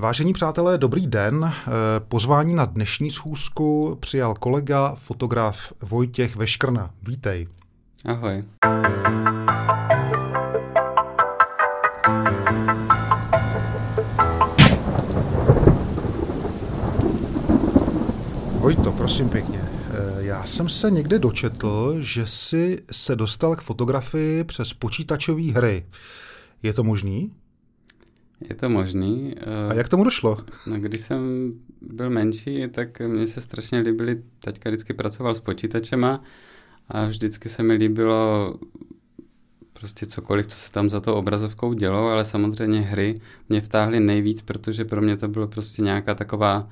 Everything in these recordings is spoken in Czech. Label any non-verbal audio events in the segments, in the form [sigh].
Vážení přátelé, dobrý den. Eh, pozvání na dnešní schůzku přijal kolega, fotograf Vojtěch Veškrna. Vítej. Ahoj. Vojto, prosím pěkně. Eh, já jsem se někde dočetl, že jsi se dostal k fotografii přes počítačové hry. Je to možný? Je to možný. A jak tomu došlo? No, když jsem byl menší, tak mně se strašně líbily, taťka vždycky pracoval s počítačema a vždycky se mi líbilo prostě cokoliv, co se tam za tou obrazovkou dělo, ale samozřejmě hry mě vtáhly nejvíc, protože pro mě to bylo prostě nějaká taková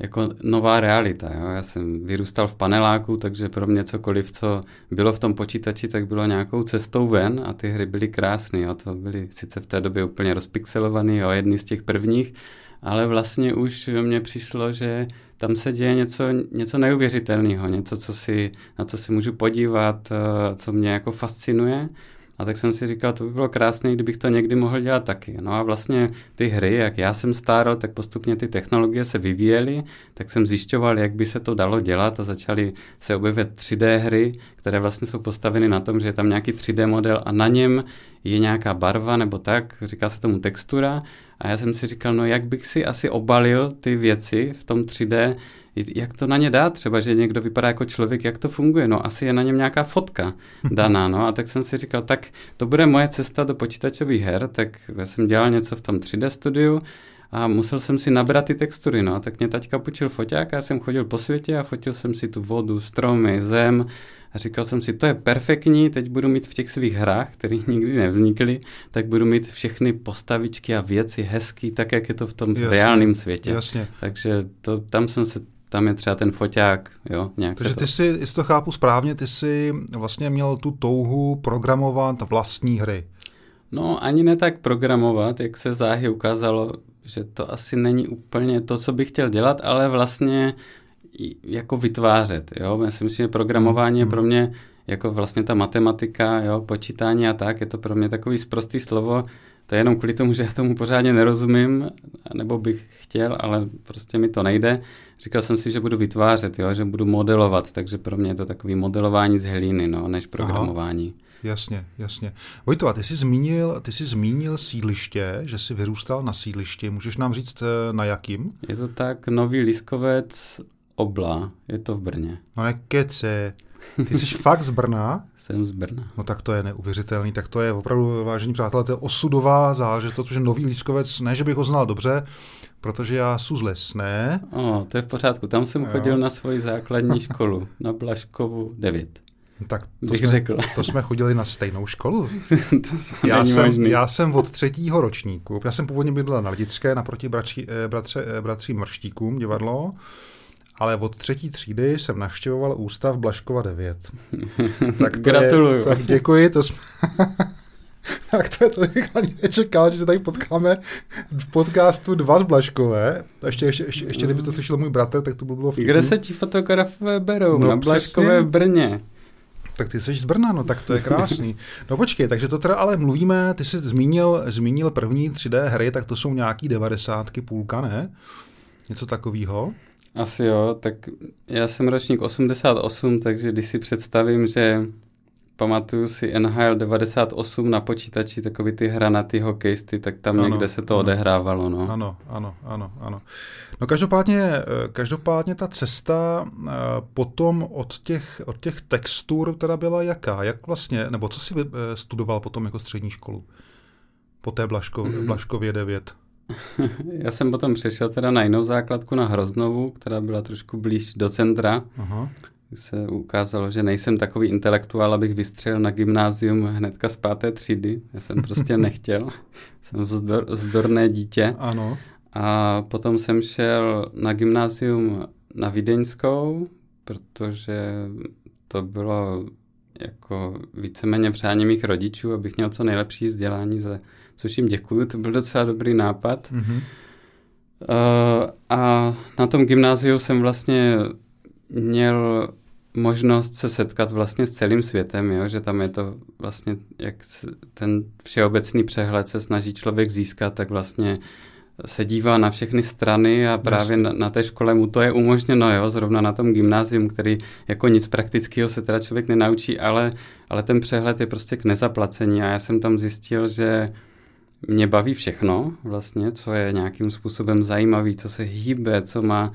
jako nová realita. Jo? Já jsem vyrůstal v paneláku, takže pro mě cokoliv, co bylo v tom počítači, tak bylo nějakou cestou ven a ty hry byly krásné. Jo? To byly sice v té době úplně rozpixelované, jo? jedny z těch prvních, ale vlastně už mně přišlo, že tam se děje něco, něco neuvěřitelného, něco, co si, na co si můžu podívat, eh, co mě jako fascinuje. A tak jsem si říkal, to by bylo krásné, kdybych to někdy mohl dělat taky. No a vlastně ty hry, jak já jsem stárl, tak postupně ty technologie se vyvíjely, tak jsem zjišťoval, jak by se to dalo dělat a začaly se objevit 3D hry, které vlastně jsou postaveny na tom, že je tam nějaký 3D model a na něm je nějaká barva nebo tak, říká se tomu textura. A já jsem si říkal, no jak bych si asi obalil ty věci v tom 3D, jak to na ně dát, třeba, že někdo vypadá jako člověk, jak to funguje, no asi je na něm nějaká fotka daná, no. A tak jsem si říkal, tak to bude moje cesta do počítačových her, tak já jsem dělal něco v tom 3D studiu a musel jsem si nabrat ty textury, no. A tak mě taťka půjčil foťák a já jsem chodil po světě a fotil jsem si tu vodu, stromy, zem. A říkal jsem si, to je perfektní, teď budu mít v těch svých hrách, které [laughs] nikdy nevznikly, tak budu mít všechny postavičky a věci hezký, tak jak je to v tom jasně, reálném světě. Jasně. Takže to, tam jsem se tam je třeba ten foťák, jo, nějak Takže ty to... si, jestli to chápu správně, ty jsi vlastně měl tu touhu programovat vlastní hry. No, ani ne tak programovat, jak se záhy ukázalo, že to asi není úplně to, co bych chtěl dělat, ale vlastně jako vytvářet, jo. Já si myslím, že programování je hmm. pro mě jako vlastně ta matematika, jo, počítání a tak, je to pro mě takový zprostý slovo, to je jenom kvůli tomu, že já tomu pořádně nerozumím, nebo bych chtěl, ale prostě mi to nejde. Říkal jsem si, že budu vytvářet, jo, že budu modelovat, takže pro mě je to takový modelování z hlíny, no, než programování. Aha. Jasně, jasně. Vojto, a ty jsi, zmínil, ty jsi zmínil sídliště, že jsi vyrůstal na sídlišti. Můžeš nám říct, eh, na jakým? Je to tak, Nový Liskovec, Obla, je to v Brně. No nekece. Ty jsi fakt z Brna? [laughs] Jsem z Brna. No tak to je neuvěřitelný, tak to je opravdu, vážení přátelé, to je osudová záležitost, protože Nový Lískovec, ne, že bych ho znal dobře, protože já jsou z Lesné. O, to je v pořádku, tam jsem jo. chodil na svoji základní školu, na Blaškovu 9. No tak to jsme, řekl. To jsme chodili na stejnou školu. [laughs] to já, jsem, možný. já jsem od třetího ročníku, já jsem původně bydlel na Lidické, naproti bratří, eh, bratře, eh, bratřím Mrštíkům divadlo, ale od třetí třídy jsem navštěvoval ústav Blaškova 9. [laughs] tak to Gratuluju. Je, tak děkuji, to jsme... [laughs] [laughs] tak to, je, to bych ani nečekal, že se tady potkáme v podcastu dva z Blaškové. A ještě, ještě, ještě, ještě kdyby to slyšel můj bratr, tak to by bylo vtipný. Kde se ti fotografové berou? No, na Blaškové v Brně. Tak ty jsi z Brna, no tak to je krásný. No počkej, takže to teda ale mluvíme, ty jsi zmínil, zmínil první 3D hry, tak to jsou nějaký devadesátky půlka, ne? Něco takového? Asi jo, tak já jsem ročník 88, takže když si představím, že pamatuju si NHL 98 na počítači, takový ty hranatý hokejsty, tak tam ano, někde se to ano, odehrávalo. No. Ano, ano, ano, ano. No každopádně, eh, každopádně ta cesta eh, potom od těch, od těch textur teda byla jaká? Jak vlastně, nebo co si eh, studoval potom jako střední školu? Po té Blaško, mm. Blaškově 9? [laughs] Já jsem potom přešel teda na jinou základku, na Hroznovu, která byla trošku blíž do centra. Aha. Se ukázalo, že nejsem takový intelektuál, abych vystřelil na gymnázium hnedka z páté třídy. Já jsem prostě [laughs] nechtěl. jsem vzdor, vzdorné dítě. Ano. A potom jsem šel na gymnázium na Vídeňskou, protože to bylo jako víceméně přání mých rodičů, abych měl co nejlepší vzdělání, za, což jim děkuju, to byl docela dobrý nápad. Mm-hmm. Uh, a na tom gymnáziu jsem vlastně měl možnost se setkat vlastně s celým světem, jo? že tam je to vlastně, jak ten všeobecný přehled se snaží člověk získat, tak vlastně se dívá na všechny strany a právě na, na té škole mu to je umožněno, jo, zrovna na tom gymnázium, který jako nic praktického se teda člověk nenaučí, ale, ale ten přehled je prostě k nezaplacení. A já jsem tam zjistil, že mě baví všechno vlastně, co je nějakým způsobem zajímavý, co se hýbe, co má,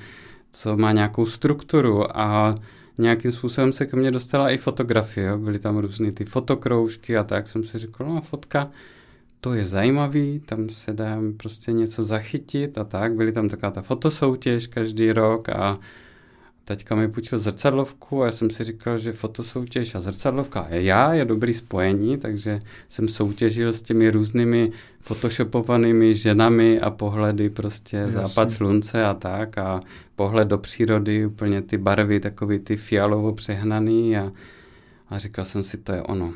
co má nějakou strukturu. A nějakým způsobem se ke mně dostala i fotografie, jo. byly tam různé ty fotokroužky a tak jsem si říkal, no fotka, to je zajímavý, tam se dá prostě něco zachytit a tak. Byly tam taková ta fotosoutěž každý rok a teďka mi půjčil zrcadlovku a já jsem si říkal, že fotosoutěž a zrcadlovka a já je dobrý spojení, takže jsem soutěžil s těmi různými photoshopovanými ženami a pohledy prostě Jasně. západ slunce a tak a pohled do přírody, úplně ty barvy takový ty fialovo přehnaný a, a říkal jsem si, to je ono.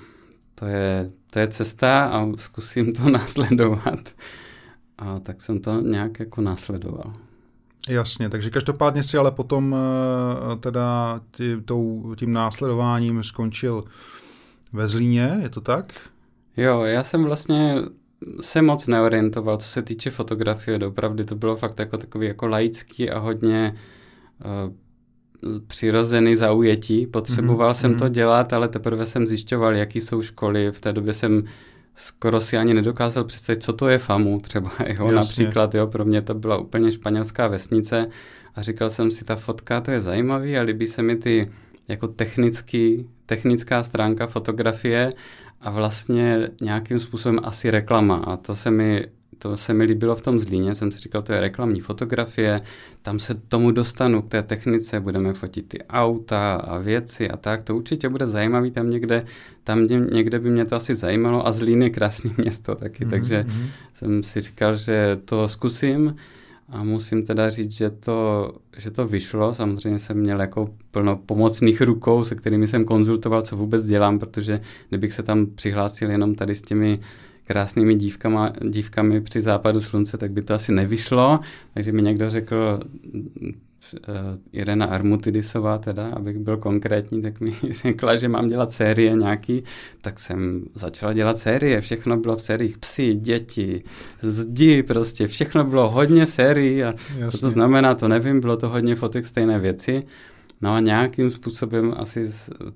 To je, to je cesta a zkusím to [laughs] následovat. A tak jsem to nějak jako následoval. Jasně, takže každopádně si ale potom eh, teda tí, tou, tím následováním skončil ve Zlíně, je to tak? Jo, já jsem vlastně se moc neorientoval, co se týče fotografie, opravdu to bylo fakt jako takový jako laický a hodně uh, přirozený zaujetí. Potřeboval mm-hmm. jsem to mhm. dělat, ale teprve jsem zjišťoval, jaký jsou školy. V té době jsem skoro si ani nedokázal představit, co to je FAMU třeba. [laughs] Jo? Například jo, pro mě to byla úplně španělská vesnice a říkal jsem si, ta fotka, to je zajímavý a líbí se mi ty jako technický, technická stránka fotografie a vlastně nějakým způsobem asi reklama a to se mi to se mi líbilo v tom Zlíně, jsem si říkal, to je reklamní fotografie, tam se tomu dostanu k té technice, budeme fotit ty auta a věci a tak, to určitě bude zajímavý tam někde, tam někde by mě to asi zajímalo a Zlín je krásné [laughs] město taky, mm-hmm. takže mhm. jsem si říkal, že to zkusím a musím teda říct, že to, že to vyšlo. Samozřejmě jsem měl jako plno pomocných rukou, se kterými jsem konzultoval, co vůbec dělám, protože kdybych se tam přihlásil jenom tady s těmi krásnými dívkama, dívkami při západu slunce, tak by to asi nevyšlo. Takže mi někdo řekl, uh, Irena Armutidisová teda, abych byl konkrétní, tak mi [laughs] řekla, že mám dělat série nějaký, tak jsem začala dělat série, všechno bylo v sériích psy, děti, zdi prostě, všechno bylo hodně sérií a Jasně. co to znamená, to nevím, bylo to hodně fotek stejné věci. No a nějakým způsobem asi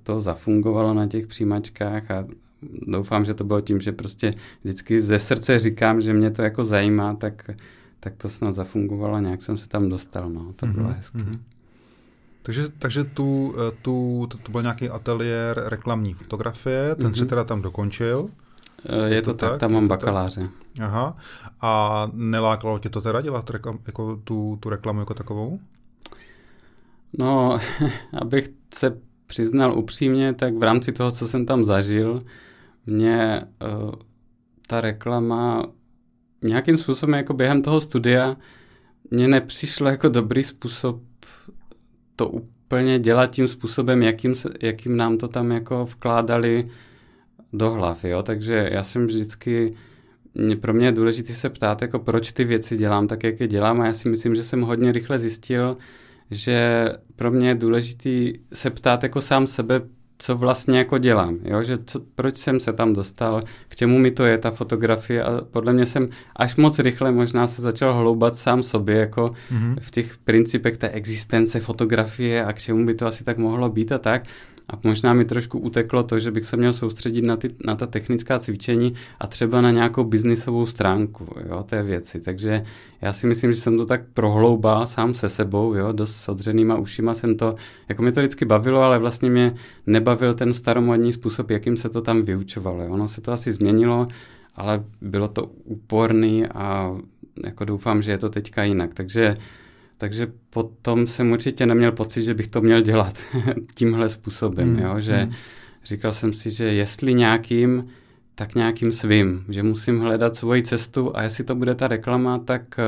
to zafungovalo na těch přijímačkách a doufám, že to bylo tím, že prostě vždycky ze srdce říkám, že mě to jako zajímá, tak, tak to snad zafungovalo, nějak jsem se tam dostal, no, to mm-hmm, bylo hezké. Mm-hmm. Takže, takže tu, eh, tu, to, to byl nějaký ateliér reklamní fotografie, ten mm-hmm. si teda tam dokončil. Eh, je, je to, to tak, tak, tam mám bakaláře. Tak? Aha. A nelákalo tě to teda dělat reklam, jako tu, tu reklamu jako takovou? No, [laughs] abych se přiznal upřímně, tak v rámci toho, co jsem tam zažil, mě uh, ta reklama nějakým způsobem jako během toho studia mně nepřišlo jako dobrý způsob to úplně dělat tím způsobem, jakým, jakým nám to tam jako vkládali do hlav, jo, takže já jsem vždycky, pro mě je důležité se ptát, jako proč ty věci dělám tak, jak je dělám a já si myslím, že jsem hodně rychle zjistil, že pro mě je důležité se ptát jako sám sebe, co vlastně jako dělám, jo? že co, proč jsem se tam dostal, k čemu mi to je ta fotografie a podle mě jsem až moc rychle možná se začal hloubat sám sobě jako mm-hmm. v těch principech té existence fotografie a k čemu by to asi tak mohlo být a tak a možná mi trošku uteklo to, že bych se měl soustředit na, ty, na ta technická cvičení a třeba na nějakou biznisovou stránku jo, té věci. Takže já si myslím, že jsem to tak prohloubal sám se sebou, jo, dost s odřenýma ušima jsem to, jako mě to vždycky bavilo, ale vlastně mě nebavil ten staromodní způsob, jakým se to tam vyučovalo. Jo. Ono se to asi změnilo, ale bylo to úporný a jako doufám, že je to teďka jinak. Takže takže potom jsem určitě neměl pocit, že bych to měl dělat [laughs] tímhle způsobem, mm. jo? že mm. říkal jsem si, že jestli nějakým, tak nějakým svým, že musím hledat svoji cestu a jestli to bude ta reklama, tak,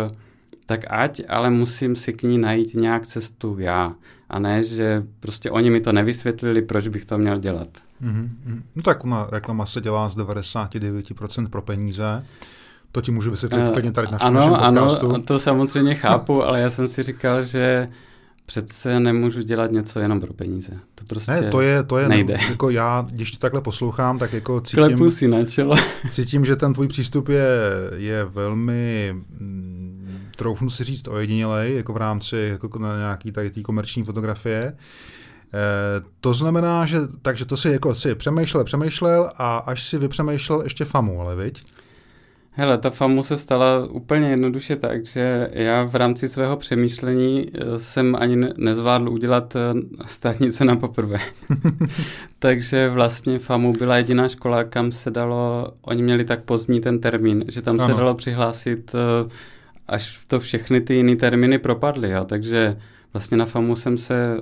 tak ať, ale musím si k ní najít nějak cestu já. A ne, že prostě oni mi to nevysvětlili, proč bych to měl dělat. Mm-hmm. No tak ona reklama se dělá z 99% pro peníze. To ti můžu vysvětlit uh, klidně tady na ano, podcastu. Ano, to samozřejmě chápu, [laughs] ale já jsem si říkal, že přece nemůžu dělat něco jenom pro peníze. To prostě ne, to je, to je nejde. Jako já, když to takhle poslouchám, tak jako cítím... Klepu si na čelo. [laughs] cítím, že ten tvůj přístup je, je velmi mm, troufnu si říct ojedinělej, jako v rámci jako na nějaký tady té komerční fotografie. Eh, to znamená, že takže to si jako si přemýšlel, přemýšlel a až si vypřemýšlel ještě famu, ale viď? Hele, ta FAMu se stala úplně jednoduše tak, že já v rámci svého přemýšlení eh, jsem ani nezvládl udělat eh, státnice na poprvé. [laughs] Takže vlastně FAMu byla jediná škola, kam se dalo, oni měli tak pozdní ten termín, že tam ano. se dalo přihlásit, až to všechny ty jiné termíny propadly. Jo. Takže vlastně na FAMu jsem se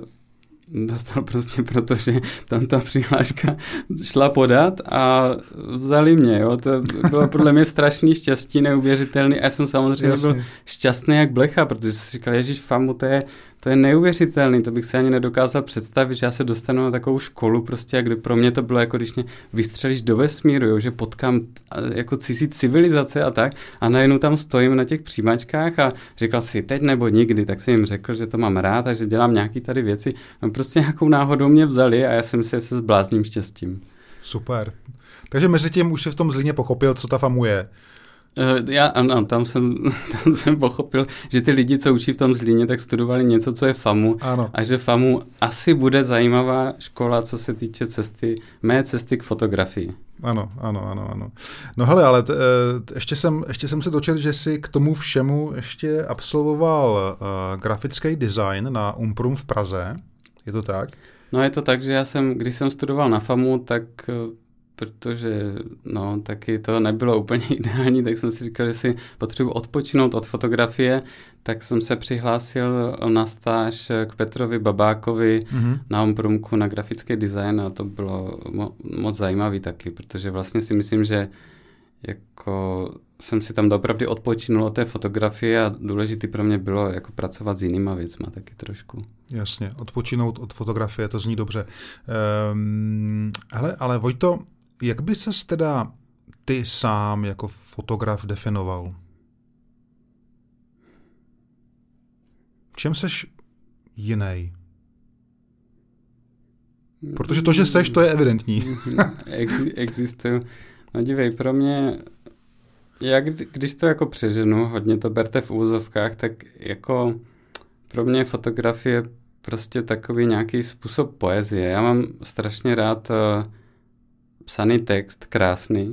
dostal prostě, protože tam ta přihláška šla podat a vzali mě, jo. To bylo podle mě strašný štěstí, neuvěřitelný a já jsem samozřejmě Jasně. byl šťastný jak blecha, protože jsem si říkal, ježíš, famu, to je, to je neuvěřitelný, to bych si ani nedokázal představit, že já se dostanu na takovou školu prostě, kde pro mě to bylo jako když mě vystřelíš do vesmíru, jo, že potkám jako cizí civilizace a tak a najednou tam stojím na těch přijímačkách a říkal si teď nebo nikdy, tak jsem jim řekl, že to mám rád a že dělám nějaký tady věci. A prostě nějakou náhodou mě vzali a já jsem si se s blázným štěstím. Super. Takže mezi tím už se v tom zlíně pochopil, co ta famu je. Uh, já, ano, tam jsem, [laughs] tam jsem pochopil, že ty lidi, co učí v tom Zlíně, tak studovali něco, co je FAMu ano. a že FAMu asi bude zajímavá škola, co se týče cesty, mé cesty k fotografii. Ano, ano, ano, ano. No hele, ale t, t, eh, ještě, jsem, ještě jsem se dočetl, že jsi k tomu všemu ještě absolvoval uh, grafický design na Umprum v Praze. Je to tak? No je to tak, že já jsem, když jsem studoval na FAMu, tak protože no, taky to nebylo úplně [laughs] ideální, tak jsem si říkal, že si potřebuji odpočinout od fotografie, tak jsem se přihlásil na stáž k Petrovi Babákovi mm-hmm. na Omprumku na grafický design a to bylo mo- moc zajímavý taky, protože vlastně si myslím, že jako jsem si tam opravdu odpočinul od té fotografie a důležitý pro mě bylo jako pracovat s jinýma věcma taky trošku. Jasně, odpočinout od fotografie, to zní dobře. Um, hele, ale Vojto, jak by ses teda ty sám jako fotograf definoval? Čem seš jiný? Protože to, že seš, to je evidentní. [laughs] Ex, existuje. No dívej, pro mě, jak když to jako přeženu, hodně to berte v úzovkách, tak jako pro mě fotografie prostě takový nějaký způsob poezie. Já mám strašně rád uh, psaný text, krásný,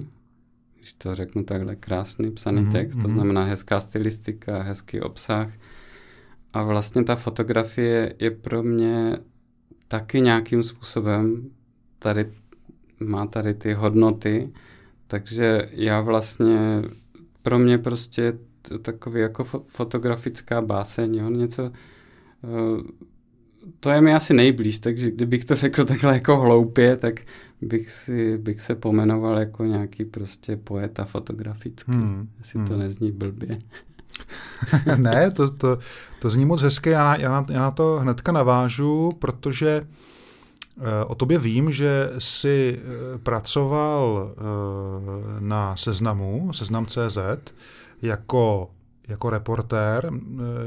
když to řeknu takhle, krásný psaný mm-hmm, text, to mm-hmm. znamená hezká stylistika, hezký obsah. A vlastně ta fotografie je pro mě taky nějakým způsobem tady má tady ty hodnoty, takže já vlastně, pro mě prostě takový jako fotografická báseň, jo, něco, uh, to je mi asi nejblíž, takže kdybych to řekl takhle jako hloupě, tak bych, si, bych se pomenoval jako nějaký prostě poeta fotografický, hmm. jestli hmm. to nezní blbě. [laughs] ne, to, to, to zní moc hezké, já na, já, na, já na to hnedka navážu, protože uh, o tobě vím, že jsi uh, pracoval uh, na seznamu, seznam.cz, jako jako reportér,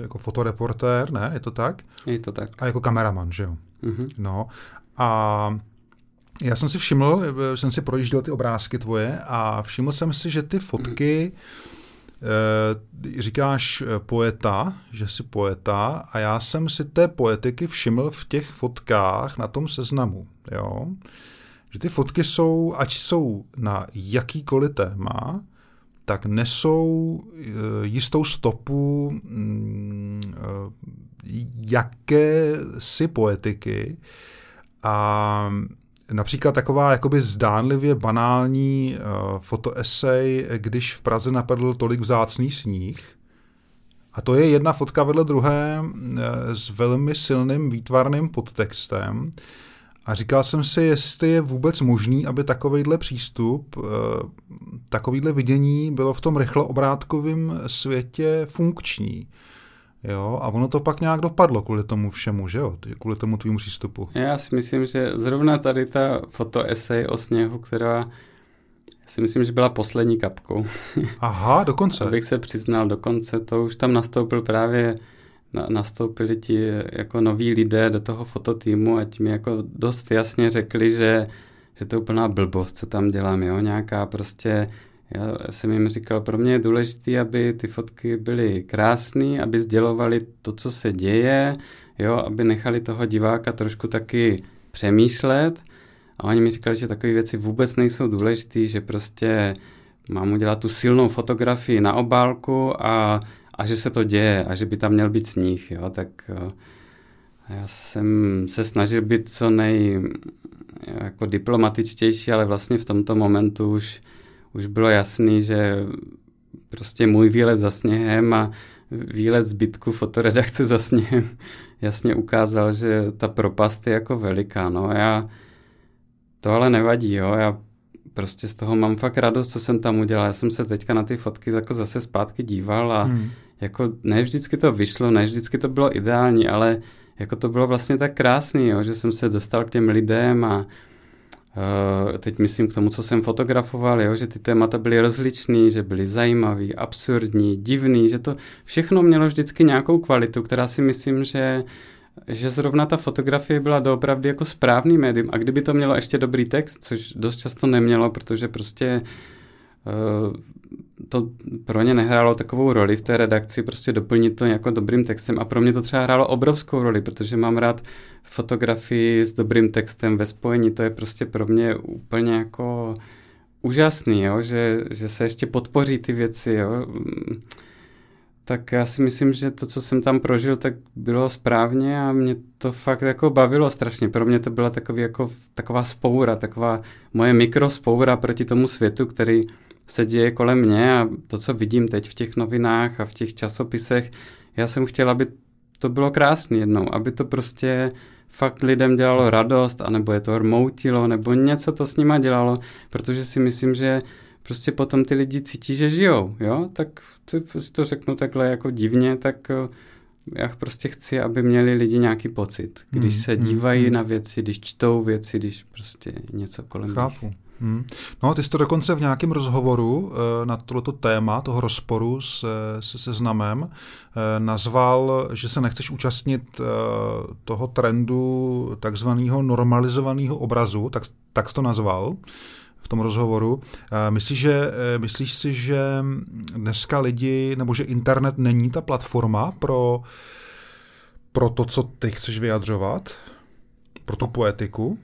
jako fotoreportér, ne, je to tak? Je to tak. A jako kameraman, že jo? Mm-hmm. No a já jsem si všiml, jsem si projížděl ty obrázky tvoje a všiml jsem si, že ty fotky, e, říkáš eh, poeta, že jsi poeta a já jsem si té poetiky všiml v těch fotkách na tom seznamu, jo? Že ty fotky jsou, ať jsou na jakýkoliv téma, tak nesou eh, jistou stopu mm, jakési poetiky a Například taková jakoby zdánlivě banální uh, fotoesej, když v Praze napadl tolik vzácný sníh. A to je jedna fotka vedle druhé uh, s velmi silným výtvarným podtextem. A říkal jsem si, jestli je vůbec možný, aby takovýhle přístup, uh, takovýhle vidění bylo v tom rychle obrátkovém světě funkční. Jo, a ono to pak nějak dopadlo kvůli tomu všemu, že jo, kvůli tomu tvýmu přístupu. Já si myslím, že zrovna tady ta fotoesej o sněhu, která já si myslím, že byla poslední kapkou. [laughs] Aha, dokonce. Abych se přiznal, dokonce to už tam nastoupil právě, na, nastoupili ti jako noví lidé do toho fototýmu a ti mi jako dost jasně řekli, že, že to je úplná blbost, co tam dělám, jo, nějaká prostě Já jsem jim říkal, pro mě je důležité, aby ty fotky byly krásné, aby sdělovali to, co se děje, jo, aby nechali toho diváka trošku taky přemýšlet. A oni mi říkali, že takové věci vůbec nejsou důležité, že prostě mám udělat tu silnou fotografii na obálku a, a že se to děje a že by tam měl být sníh, jo, tak eh, já jsem se snažil být co nej jako diplomatičtější, ale vlastně v tomto momentu už, už bylo jasný, že prostě můj výlet za sněhem a výlet zbytku fotoredakce za sněhem jasně ukázal, že ta propast je jako veliká. No. Já, to ale nevadí, jo. Já prostě z toho mám fakt radost, co jsem tam udělal. Já jsem se teďka na ty fotky jako zase zpátky díval a hmm. jako ne vždycky to vyšlo, ne vždycky to bylo ideální, ale jako to bylo vlastně tak krásný, jo, že jsem se dostal k těm lidem a teď myslím k tomu, co jsem fotografoval, jo, že ty témata byly rozličný, že byly zajímavý, absurdní, divný, že to všechno mělo vždycky nějakou kvalitu, která si myslím, že že zrovna ta fotografie byla doopravdy jako správný médium. A kdyby to mělo ještě dobrý text, což dost často nemělo, protože prostě uh, to pro ně nehrálo takovou roli v té redakci, prostě doplnit to jako dobrým textem a pro mě to třeba hrálo obrovskou roli, protože mám rád fotografii s dobrým textem ve spojení, to je prostě pro mě úplně jako úžasný, jo? Že, že se ještě podpoří ty věci, jo? tak já si myslím, že to, co jsem tam prožil, tak bylo správně a mě to fakt jako bavilo strašně. Pro mě to byla takový jako, taková spoura, taková moje mikrospoura proti tomu světu, který se děje kolem mě a to, co vidím teď v těch novinách a v těch časopisech, já jsem chtěl, aby to bylo krásné jednou, aby to prostě fakt lidem dělalo radost, anebo je to rmoutilo, nebo něco to s nima dělalo, protože si myslím, že prostě potom ty lidi cítí, že žijou, jo, tak si to řeknu takhle jako divně, tak eh, já prostě chci, aby měli lidi nějaký pocit, když hmm, se hmm, dívají hmm. na věci, když čtou věci, když prostě něco kolem Chápu. Nich. Hmm. No, ty jsi to dokonce v nějakém rozhovoru uh, na tohleto téma, toho rozporu se, se seznamem, uh, nazval, že se nechceš účastnit uh, toho trendu takzvaného normalizovaného obrazu, tak, tak jsi to nazval v tom rozhovoru. Myslíš, že, myslíš si, že dneska lidi, nebo že internet není ta platforma pro, pro to, co ty chceš vyjadřovat? Pro tu poetiku?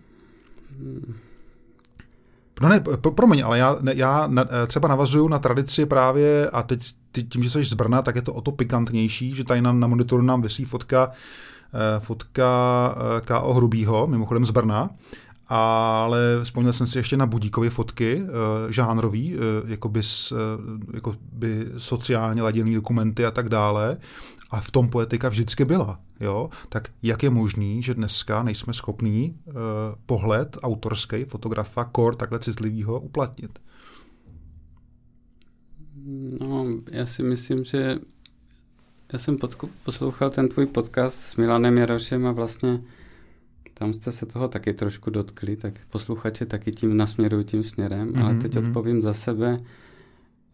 No ne, promiň, ale já, já třeba navazuju na tradici právě, a teď tím, že jsi z Brna, tak je to o to pikantnější, že tady na, na monitoru nám vysí fotka, eh, fotka eh, K.O. Hrubýho, mimochodem z Brna, ale vzpomněl jsem si ještě na Budíkově fotky, uh, žánrový, uh, jakoby, uh, jakoby sociálně laděný dokumenty a tak dále. A v tom poetika vždycky byla. Jo? Tak jak je možný, že dneska nejsme schopní pohled autorský fotografa kor takhle citlivýho uplatnit? No, já si myslím, že já jsem poslouchal ten tvůj podcast s Milanem Jarošem a vlastně tam jste se toho taky trošku dotkli, tak posluchače taky tím nasměrují tím směrem, mm-hmm. ale teď mhm. odpovím za sebe,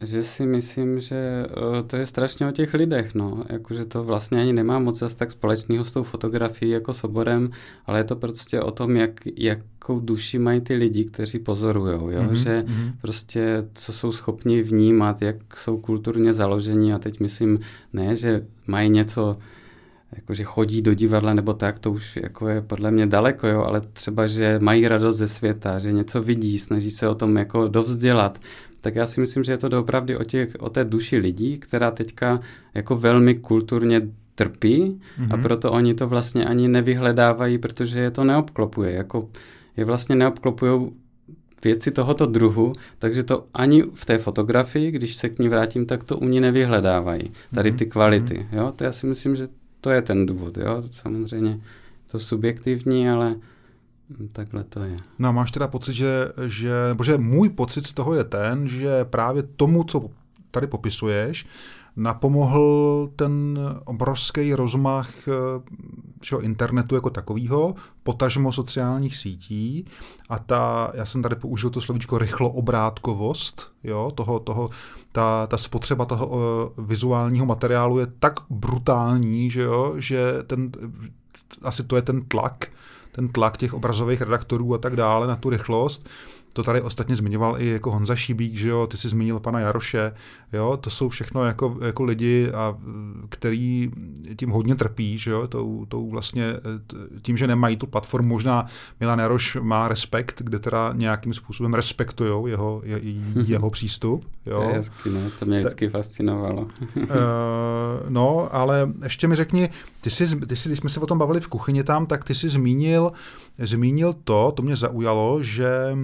že si myslím, že to je strašně o těch lidech, no, jakože to vlastně ani nemá moc zase tak společného s tou fotografií jako s oborem, ale je to prostě o tom, jak, jakou duši mají ty lidi, kteří pozorujou, jo, mm-hmm. že mm-hmm. prostě co jsou schopni vnímat, jak jsou kulturně založení a teď myslím, ne, že mají něco jakože chodí do divadla nebo tak, to už jako je podle mě daleko, jo, ale třeba, že mají radost ze světa, že něco vidí, snaží se o tom jako dovzdělat, tak já si myslím, že je to doopravdy o, těch, o té duši lidí, která teďka jako velmi kulturně trpí mm-hmm. a mhm. proto oni to vlastně ani nevyhledávají, protože je to neobklopuje. Jako je vlastně neobklopují věci tohoto druhu, takže to ani v té fotografii, když se k ní vrátím, tak to u ní nevyhledávají. Tady ty mhm. kvality. Mm-hmm. Jo? To já si myslím, že to je ten důvod, jo. Samozřejmě to subjektivní, ale takhle to je. No a máš teda pocit, že, že, bože, můj pocit z toho je ten, že právě tomu, co tady popisuješ, napomohl ten obrovský rozmach eh, internetu jako takového, potažmo sociálních sítí. A ta, já jsem tady použil to slovíčko rychloobrátkovost, jo, toho, toho, ta, ta spotřeba toho uh, vizuálního materiálu je tak brutální, že jo, že ten, asi to je ten tlak, ten tlak těch obrazových redaktorů a tak dále na tu rychlost, to tady ostatně zmiňoval i jako Honza Šíbík, že jo, ty jsi zmínil pana Jaroše, jo, to jsou všechno jako, jako lidi, a, který tím hodně trpí, že jo, tou, tou vlastně, tím, že nemají tu platformu, možná Milan Jaroš má respekt, kde teda nějakým způsobem respektují jeho, je, [laughs] jeho přístup, jo. To je hezky, no, to mě vždycky fascinovalo. uh, no, ale ještě mi řekni, ty jsi, ty jsi, když jsme se o tom bavili v kuchyni tam, tak ty jsi zmínil, zmínil to, to mě zaujalo, že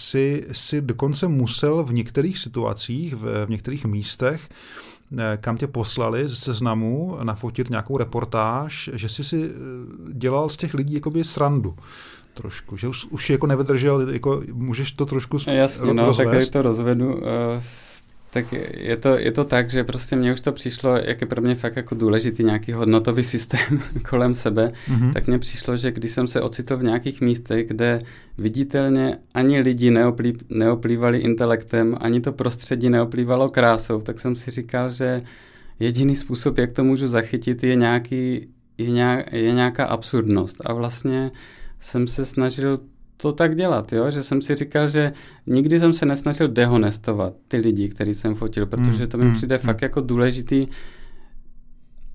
si, si dokonce musel v některých situacích, v, v některých místech, eh, kam tě poslali ze seznamu nafotit nějakou reportáž, že jsi si eh, dělal z těch lidí jakoby srandu trošku, že už, už jako nevydržel, jako můžeš to trošku Jasně, no, rozvést? tak to rozvedu. Tak je to, je to tak, že prostě mně už to přišlo, jak je pro mě fakt jako důležitý nějaký hodnotový [laughs] systém kolem sebe, mm-hmm. tak mně přišlo, že když jsem se ocitl v nějakých místech, kde viditelně ani lidi neoplý, neoplývali intelektem, ani to prostředí neoplývalo krásou, tak jsem si říkal, že jediný způsob, jak to můžu zachytit, je, nějaký, je, nějak, je nějaká absurdnost. A vlastně jsem se snažil to tak dělat, jo? že jsem si říkal, že nikdy jsem se nesnažil dehonestovat ty lidi, který jsem fotil, protože to mi mm, přijde mm, fakt jako důležitý,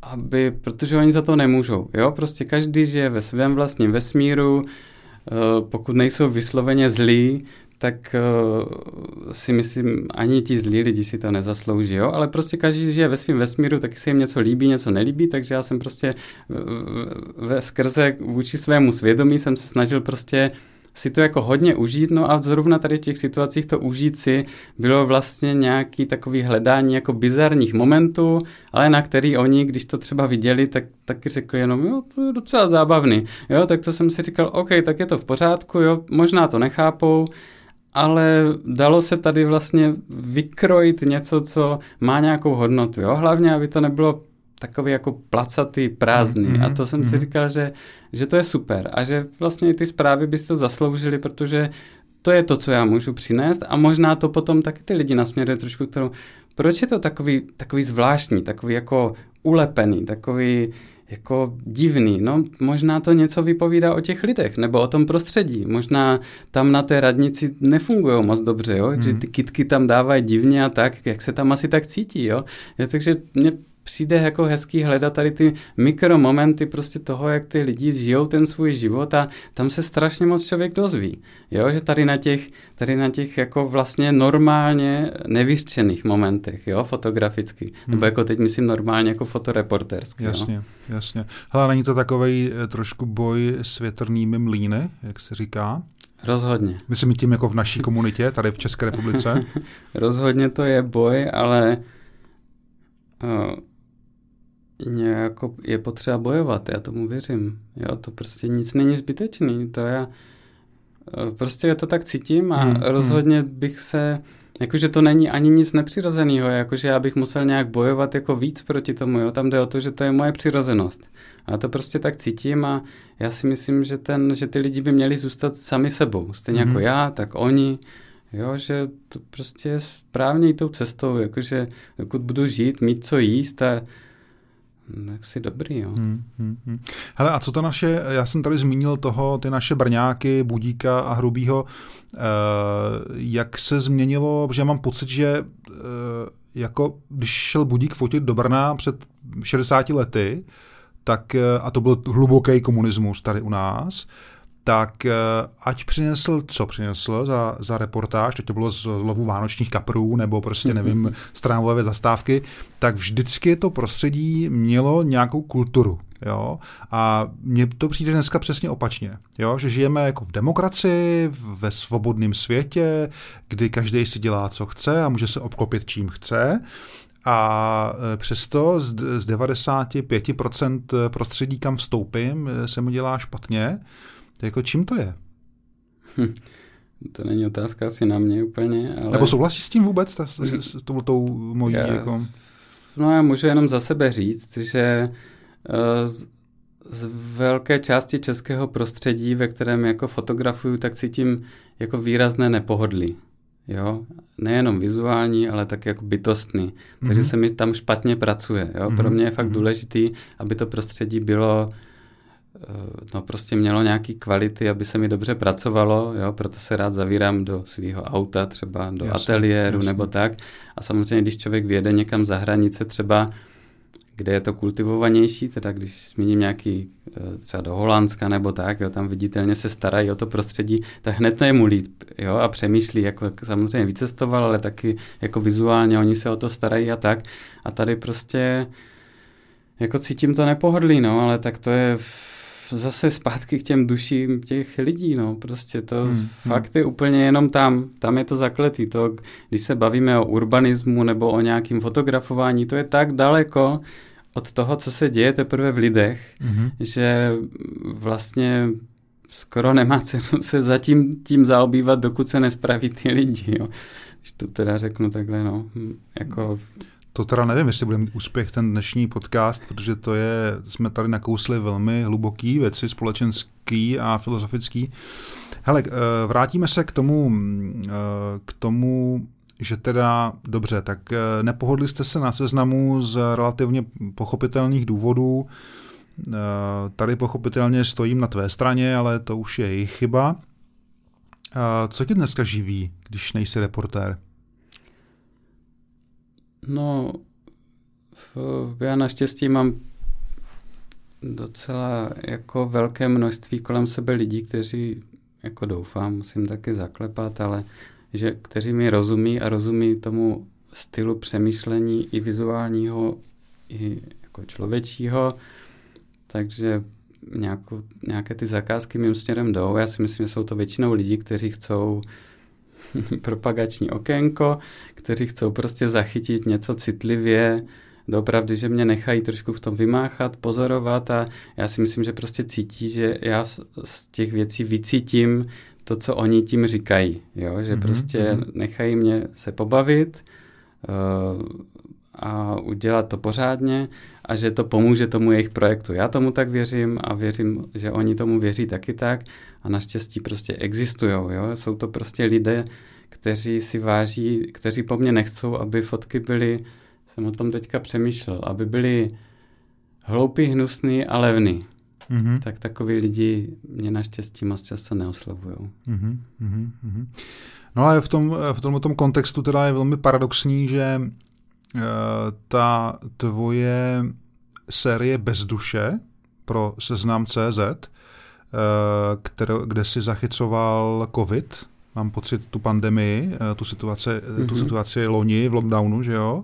aby, protože oni za to nemůžou, jo, prostě každý žije ve svém vlastním vesmíru, eh, pokud nejsou vysloveně zlí, tak uh, si myslím, ani ti zlí lidi si to nezaslouží, jo? ale prostě každý žije ve svém vesmíru, taky se jim něco líbí, něco nelíbí, takže já jsem prostě ve skrze vůči svému svědomí jsem se snažil prostě uh, si to jako hodně užít, no a zrovna tady v těch situacích to užít si bylo vlastně nějaký takový hledání jako bizarních momentů, ale na který oni, když to třeba viděli, tak taky řekli jenom, jo, to je docela zábavný, jo, tak to jsem si říkal, OK, tak je to v pořádku, jo, možná to nechápou, ale dalo se tady vlastně vykrojit něco, co má nějakou hodnotu, jo, hlavně, aby to nebylo takový jako placatý, prázdný. Mm-hmm. A to jsem mm-hmm. si říkal, že, že to je super a že vlastně ty zprávy bys to zasloužili, protože to je to, co já můžu přinést a možná to potom taky ty lidi nasměruje trošku k tomu, proč je to takový, takový zvláštní, takový jako ulepený, takový jako divný. No, možná to něco vypovídá o těch lidech nebo o tom prostředí. Možná tam na té radnici nefungují moc dobře, jo? Hmm. že ty kitky tam dávají divně a tak, jak se tam asi tak cítí. Jo? Ja, takže mě přijde jako hezký hledat tady ty mikromomenty prostě toho, jak ty lidi žijou ten svůj život a tam se strašně moc člověk dozví. Jo, že tady na těch, tady na těch jako vlastně normálně nevyřčených momentech, jo, fotograficky. Hmm. Nebo jako teď myslím normálně jako fotoreportersky. Jasně, jo. jasně. Hele, není to takový eh, trošku boj s větrnými mlíny, jak se říká? Rozhodně. Myslím tím jako v naší komunitě, tady v České republice? [laughs] Rozhodně to je boj, ale uh, jako je potřeba bojovat, já tomu věřím. Jo, to prostě nic není zbytečný, to já eh, prostě to tak cítím a hmm, hmm. rozhodně hmm. bych se, jakože to není ani nic nepřirozeného, jakože já bych musel nějak bojovat jako víc proti tomu, jo, tam jde o to, že to je moje přirozenost. A to prostě tak cítím a já si myslím, že, ten, že ty lidi by měli zůstat sami sebou, stejně jako hmm. jako já, tak oni, Jo, že to prostě je správně tou cestou, jakože dokud budu žít, mít co jíst a tak si dobrý, jo. Hmm, hmm, hmm. Hele, a co to naše, já jsem tady zmínil toho, ty naše Brňáky, Budíka a Hrubýho, eh, jak se změnilo, že já mám pocit, že eh, jako když šel Budík fotit do Brna před 60 lety, tak, eh, a to byl hluboký komunismus tady u nás, tak eh, ať přinesl, co přinesl za, za reportáž, to bylo z lovu vánočních kaprů nebo prostě nevím, stránovové zastávky, tak vždycky to prostředí mělo nějakou kulturu. Jo? A mně to přijde dneska přesně opačně, jo? že žijeme jako v demokracii, ve svobodném světě, kdy každý si dělá, co chce a může se obklopit, čím chce. A eh, přesto z, z 95% prostředí, kam vstoupím, eh, se mu dělá špatně. Jako čím to je? Hm. To není otázka asi na mě úplně, ale... Nebo souhlasíš s tím vůbec, s, s, s tou, tou mojí já, jako... No já můžu jenom za sebe říct, že uh, z, z velké části českého prostředí, ve kterém jako fotografuju, tak cítím jako výrazné nepohodlí. Jo? Nejenom vizuální, ale tak jako bytostný. Mm-hmm. Takže se mi tam špatně pracuje. Jo? Mm-hmm. Pro mě je fakt mm-hmm. důležitý, aby to prostředí bylo no prostě mělo nějaký kvality, aby se mi dobře pracovalo, jo, proto se rád zavírám do svého auta, třeba do jasně, ateliéru jasně. nebo tak. A samozřejmě, když člověk vyjede někam za hranice, třeba kde je to kultivovanější, teda když zmíním nějaký eh, třeba do Holandska nebo tak, jo, tam viditelně se starají o to prostředí, tak hned je mu líp, jo, a přemýšlí, jako samozřejmě vycestoval, ale taky jako vizuálně oni se o to starají a tak. A tady prostě jako cítím to nepohodlí, no, ale tak to je zase zpátky k těm duším těch lidí, no, prostě to hmm, hmm. fakt je úplně jenom tam, tam je to zakletý, to, když se bavíme o urbanismu nebo o nějakém fotografování, to je tak daleko od toho, co se děje teprve v lidech, hmm. že vlastně skoro nemá cenu se zatím tím zaobývat, dokud se nespraví ty lidi, jo. Když to teda řeknu takhle, no, jako... To teda nevím, jestli bude mít úspěch ten dnešní podcast, protože to je, jsme tady nakousli velmi hluboký věci, společenský a filozofický. Hele, eh, vrátíme se k tomu, eh, k tomu, že teda, dobře, tak eh, nepohodli jste se na seznamu z relativně pochopitelných důvodů. Tady pochopitelně stojím na tvé straně, ale to už je jejich chyba. Co tě dneska živí, když nejsi reportér? No, já naštěstí mám docela jako velké množství kolem sebe lidí, kteří, jako doufám, musím taky zaklepat, ale že kteří mi rozumí a rozumí tomu stylu přemýšlení i vizuálního, i jako člověčího, takže nějakou, nějaké ty zakázky mým směrem jdou. Já si myslím, že jsou to většinou lidi, kteří chcou [laughs] propagační okénko, kteří chcou prostě zachytit něco citlivě, doopravdy, že mě nechají trošku v tom vymáchat, pozorovat a já si myslím, že prostě cítí, že já z těch věcí vycítím to, co oni tím říkají, jo? že mm-hmm. prostě mhm. nechají mě se pobavit uh, a udělat to pořádně a že to pomůže tomu jejich projektu. Já tomu tak věřím a věřím, že oni tomu věří taky tak a naštěstí prostě existují. Jo? Jsou to prostě lidé, kteří si váží, kteří po mně nechcou, aby fotky byly, jsem o tom teďka přemýšlel, aby byly hloupý, hnusný a levný. Mm-hmm. Tak takový lidi mě naštěstí moc často neoslovují. Mm-hmm. Mm-hmm. No ale v tom, v tom, tom kontextu teda je velmi paradoxní, že ta tvoje série Bez duše pro seznam CZ Eh, kde si zachycoval covid, mám pocit tu pandemii, eh, tu situaci, mm-hmm. tu mhm. situaci loni v lockdownu, že jo,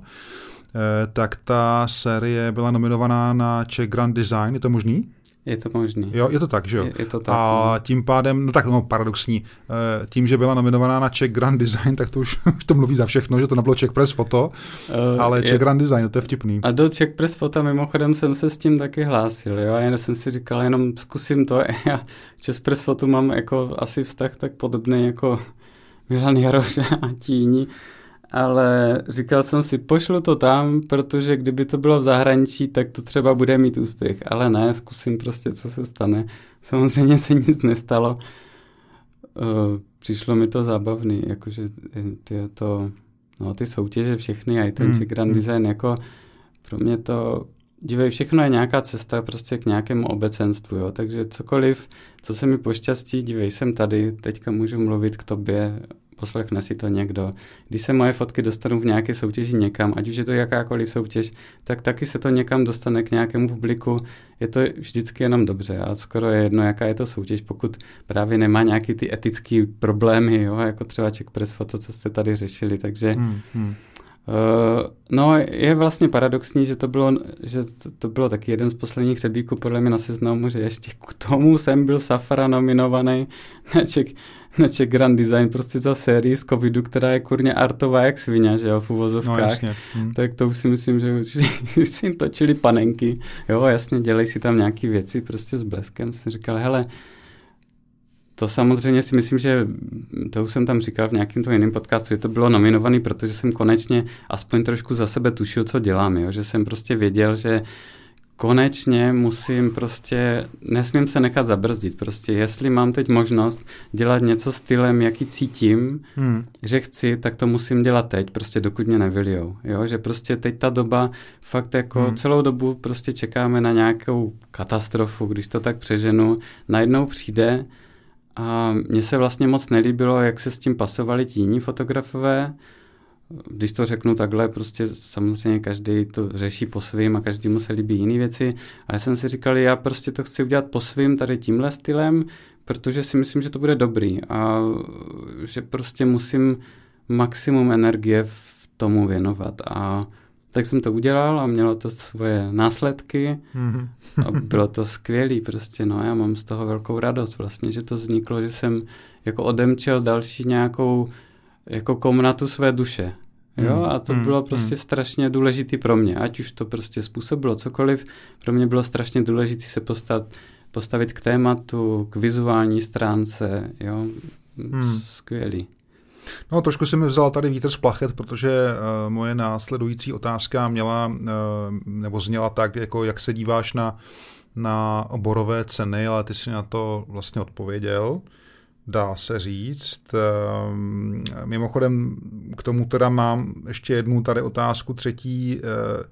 tak ta série byla nominovaná na Czech Grand Design, je to možný? Je to možný. Jo, je to tak, že jo? Je, je to tak. A no. tím pádem, no tak no, paradoxní, eh, tím, že byla nominovaná na Czech Grand Design, tak to už, [laughs] už to mluví za všechno, že to nebylo Czech Press Foto, uh, ale je, Czech Grand Design, to je vtipný. A do Czech Press Foto mimochodem jsem se s tím taky hlásil, jo, a jenom jsem si říkal, jenom zkusím to, [laughs] já Czech Press Foto mám jako asi vztah tak podobný jako Milan Jaroš a Tíni, ale říkal jsem si, pošlu to tam, protože kdyby to bylo v zahraničí, tak to třeba bude mít úspěch. Ale ne, zkusím prostě, co se stane. Samozřejmě se nic nestalo. Uh, přišlo mi to zábavný, jakože ty, to, no, ty soutěže všechny a i ten hmm. Grand hmm. Design, jako pro mě to, dívej, všechno je nějaká cesta prostě k nějakému obecenstvu, jo, takže cokoliv, co se mi pošťastí, dívej, jsem tady, teďka můžu mluvit k tobě poslechne si to někdo. Když se moje fotky dostanou v nějaké soutěži někam, ať už je to jakákoliv soutěž, tak taky se to někam dostane k nějakému publiku. Je to vždycky jenom dobře a skoro je jedno, jaká je to soutěž, pokud právě nemá nějaký ty etické problémy, jo, jako třeba Czech Press Foto, co jste tady řešili, takže hmm, hmm. Uh, no, je vlastně paradoxní, že to bylo, že to, to bylo taky jeden z posledních řebíků podle mě na seznamu, že ještě k tomu jsem byl Safara nominovaný na Czech, na Czech Grand Design prostě za sérii z covidu, která je kurně artová jak svině, že jo, v uvozovkách. No, jasně. Hmm. Tak to už si myslím, že [laughs] už si jim točili panenky, jo, jasně, dělej si tam nějaké věci prostě s bleskem. Jsem říkal, hele, to samozřejmě si myslím, že to už jsem tam říkal v nějakém to jiném podcastu, že to bylo nominovaný, protože jsem konečně aspoň trošku za sebe tušil, co dělám, jo? že jsem prostě věděl, že konečně musím prostě, nesmím se nechat zabrzdit. Prostě jestli mám teď možnost dělat něco stylem, jaký cítím, hmm. že chci, tak to musím dělat teď, prostě dokud mě nevylijou. Jo? Že prostě teď ta doba, fakt jako hmm. celou dobu prostě čekáme na nějakou katastrofu, když to tak přeženu, najednou přijde a mně se vlastně moc nelíbilo, jak se s tím pasovali ti jiní fotografové, když to řeknu takhle, prostě samozřejmě každý to řeší po svým a každý mu se líbí jiné věci. A já jsem si říkal, já prostě to chci udělat po svým tady tímhle stylem, protože si myslím, že to bude dobrý a že prostě musím maximum energie v tomu věnovat. A tak jsem to udělal a mělo to svoje následky mm-hmm. a bylo to skvělý prostě, no já mám z toho velkou radost vlastně, že to vzniklo, že jsem jako odemčel další nějakou jako komnatu své duše. Jo, hmm, a to hmm, bylo prostě hmm. strašně důležitý pro mě, ať už to prostě způsobilo cokoliv, pro mě bylo strašně důležité se postat, postavit k tématu, k vizuální stránce, jo, hmm. skvělý. No, trošku si mi vzal tady vítr z plachet, protože uh, moje následující otázka měla, uh, nebo zněla tak, jako jak se díváš na, na oborové ceny, ale ty si na to vlastně odpověděl dá se říct. Ehm, mimochodem k tomu teda mám ještě jednu tady otázku, třetí. Eh,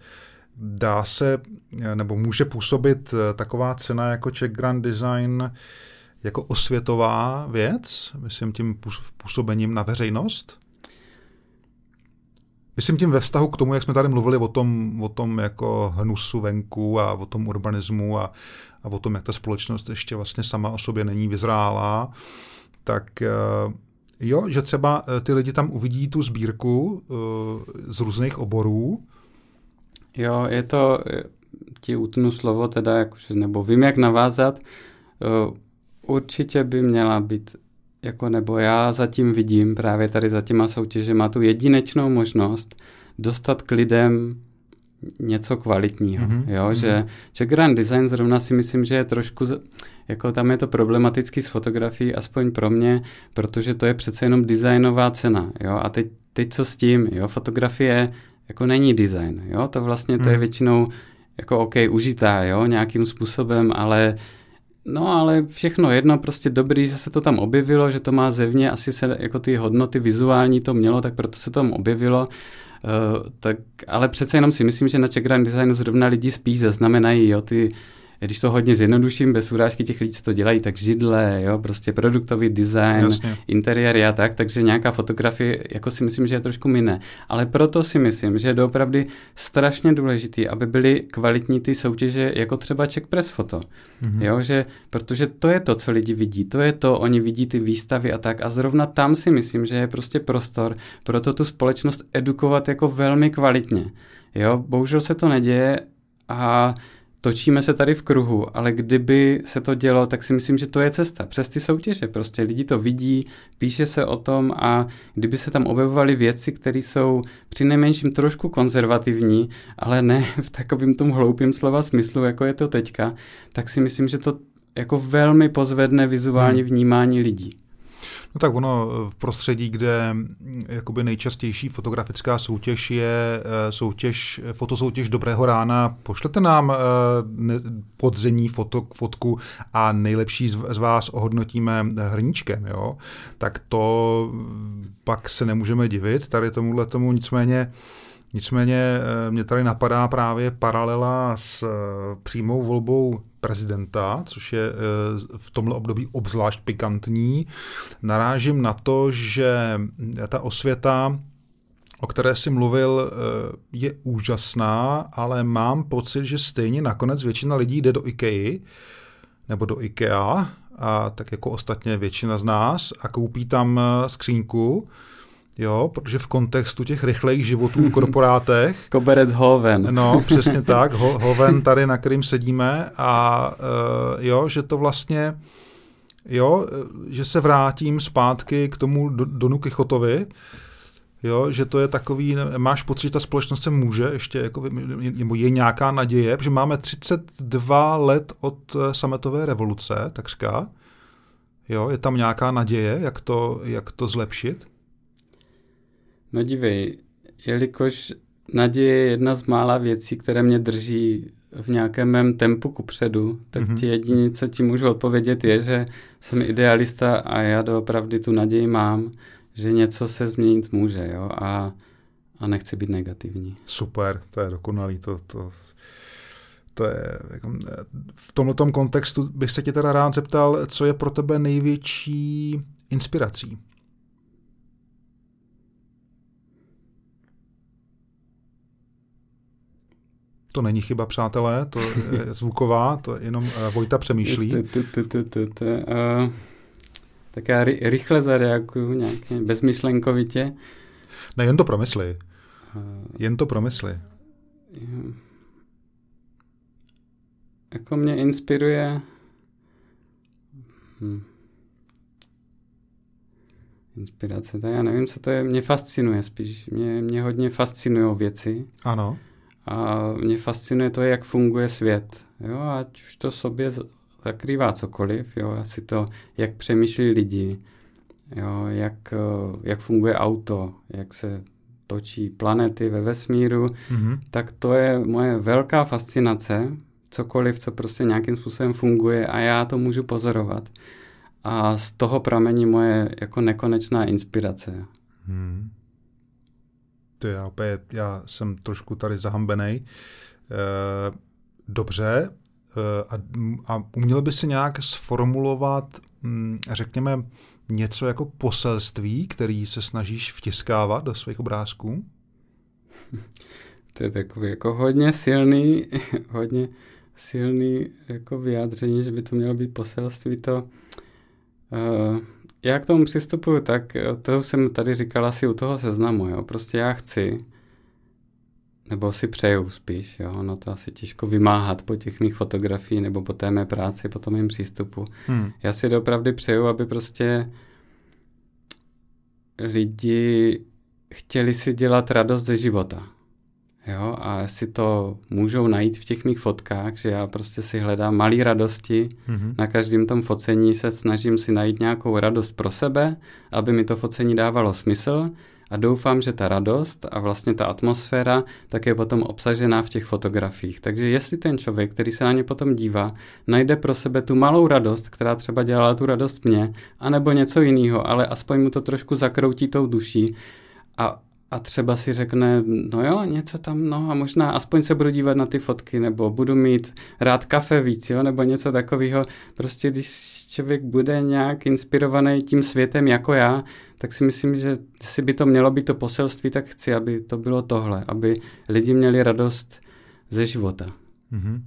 dá se, nebo může působit eh, taková cena jako Czech Grand Design jako osvětová věc, myslím tím působením na veřejnost? Myslím tím ve vztahu k tomu, jak jsme tady mluvili o tom, o tom jako hnusu venku a o tom urbanismu a, a o tom, jak ta společnost ještě vlastně sama o sobě není vyzrálá tak eh, jo, že třeba eh, ty lidi tam uvidí tu sbírku eh, z různých oborů. Jo, je to, ti utnu slovo teda, jakože, nebo vím, jak navázat, určitě by měla být, jako nebo já zatím vidím právě tady za těma má tu jedinečnou možnost dostat k lidem něco kvalitního, mm-hmm. jo, že, mhm. že Grand Design zrovna si myslím, že je trošku, jako tam je to problematický s fotografií, aspoň pro mě, protože to je přece jenom designová cena, jo, a teď, teď co s tím, jo, fotografie jako není design, jo, to vlastně to je mhm. většinou jako OK, užitá, jo, nějakým způsobem, ale No ale všechno jedno, prostě dobrý, že se to tam objevilo, že to má zevně, asi se jako ty hodnoty vizuální to mělo, tak proto se to tam objevilo. Uh, tak, ale přece jenom si myslím, že na Czech Grand Designu zrovna lidi spíš zaznamenají jo, ty když to hodně zjednoduším, bez urážky těch lidí, co to dělají, tak židle, jo, prostě produktový design, Jasně. interiéry a tak, takže nějaká fotografie, jako si myslím, že je trošku miné. Ale proto si myslím, že je doopravdy strašně důležitý, aby byly kvalitní ty soutěže, jako třeba Czech Press Photo. Mm-hmm. Jo, že, protože to je to, co lidi vidí, to je to, oni vidí ty výstavy a tak a zrovna tam si myslím, že je prostě prostor pro to tu společnost edukovat jako velmi kvalitně. Jo, bohužel se to neděje a točíme se tady v kruhu, ale kdyby se to dělo, tak si myslím, že to je cesta. Přes ty soutěže prostě lidi to vidí, píše se o tom a kdyby se tam objevovaly věci, které jsou při nejmenším trošku konzervativní, ale ne [laughs] v takovým tom hloupým slova smyslu, jako je to teďka, tak si myslím, že to jako velmi pozvedne vizuální hmm. vnímání lidí. No tak ono v prostředí, kde mm, jakoby nejčastější fotografická soutěž je eh, soutěž, fotosoutěž Dobrého rána, pošlete nám eh, podzemní foto, fotku a nejlepší z vás ohodnotíme hrníčkem, jo? tak to pak se nemůžeme divit tady tomuhle tomu, nicméně Nicméně eh, mě tady napadá právě paralela s přímou volbou prezidenta, což je eh, v tomhle období obzvlášť pikantní. Narážím na to, že ta osvěta, o které si mluvil, eh, je úžasná, ale mám pocit, že stejně nakonec většina lidí jde do IKEA nebo do IKEA, a tak jako ostatně většina z nás, a koupí tam eh, skřínku, Jo, protože v kontextu těch rychlejch životů v korporátech. [laughs] Koberec Hoven. No, přesně [laughs] tak, Ho, Hoven tady, na kterým sedíme a uh, jo, že to vlastně, jo, že se vrátím zpátky k tomu Donu Kichotovi, Jo, že to je takový, máš pocit, že ta společnost se může ještě, jako, nebo je nějaká naděje, protože máme 32 let od eh, sametové revoluce, takřka. Jo, je tam nějaká naděje, jak to, jak to zlepšit? No dívej, jelikož naděje je jedna z mála věcí, které mě drží v nějakém mém tempu kupředu, tak mm-hmm. ti jediní, co ti můžu odpovědět, je, že jsem idealista a já doopravdy tu naději mám, že něco se změnit může, jo, a, a nechci být negativní. Super, to je dokonalý, to, to, to je, jako, v tomto kontextu bych se tě teda rád zeptal, co je pro tebe největší inspirací? To není chyba, přátelé, to je [laughs] zvuková, to jenom uh, Vojta přemýšlí. Tak já rychle zareaguju nějaké bezmyšlenkovitě. Ne, jen to promysli. Jen to promysli. Jako mě inspiruje... Hm. Inspirace, tak já nevím, co to je. Mě fascinuje spíš. Mě, mě hodně fascinují věci. Ano. A mě fascinuje to, jak funguje svět. Jo, ať už to sobě zakrývá cokoliv, jo, asi to, jak přemýšlí lidi, jo, jak, jak funguje auto, jak se točí planety ve vesmíru, mm-hmm. tak to je moje velká fascinace, cokoliv, co prostě nějakým způsobem funguje a já to můžu pozorovat. A z toho pramení moje jako nekonečná inspirace. Hmm. To já opět, já jsem trošku tady zahambený. E, dobře, e, a, a uměl by si nějak sformulovat, hm, řekněme, něco jako poselství, který se snažíš vtiskávat do svých obrázků? [laughs] To je takový jako hodně silný, [laughs] hodně silný jako vyjádření, že by to mělo být poselství. To, uh, já k tomu přistupuji tak, to jsem tady říkal asi u toho seznamu, jo. Prostě já chci, nebo si přeju spíš, jo. No to asi těžko vymáhat po těch mých fotografií nebo po té mé práci, po tom mým přístupu. Hmm. Já si opravdu přeju, aby prostě lidi chtěli si dělat radost ze života. Jo, a si to můžou najít v těch mých fotkách, že já prostě si hledám malé radosti. Mm-hmm. Na každém tom focení se snažím si najít nějakou radost pro sebe, aby mi to focení dávalo smysl a doufám, že ta radost a vlastně ta atmosféra tak je potom obsažená v těch fotografiích. Takže jestli ten člověk, který se na ně potom dívá, najde pro sebe tu malou radost, která třeba dělala tu radost mě, anebo něco jiného, ale aspoň mu to trošku zakroutí tou duší a a třeba si řekne, no jo, něco tam, no a možná aspoň se budu dívat na ty fotky, nebo budu mít rád kafe víc, jo, nebo něco takového. Prostě když člověk bude nějak inspirovaný tím světem jako já, tak si myslím, že si by to mělo být to poselství, tak chci, aby to bylo tohle, aby lidi měli radost ze života. Mm-hmm.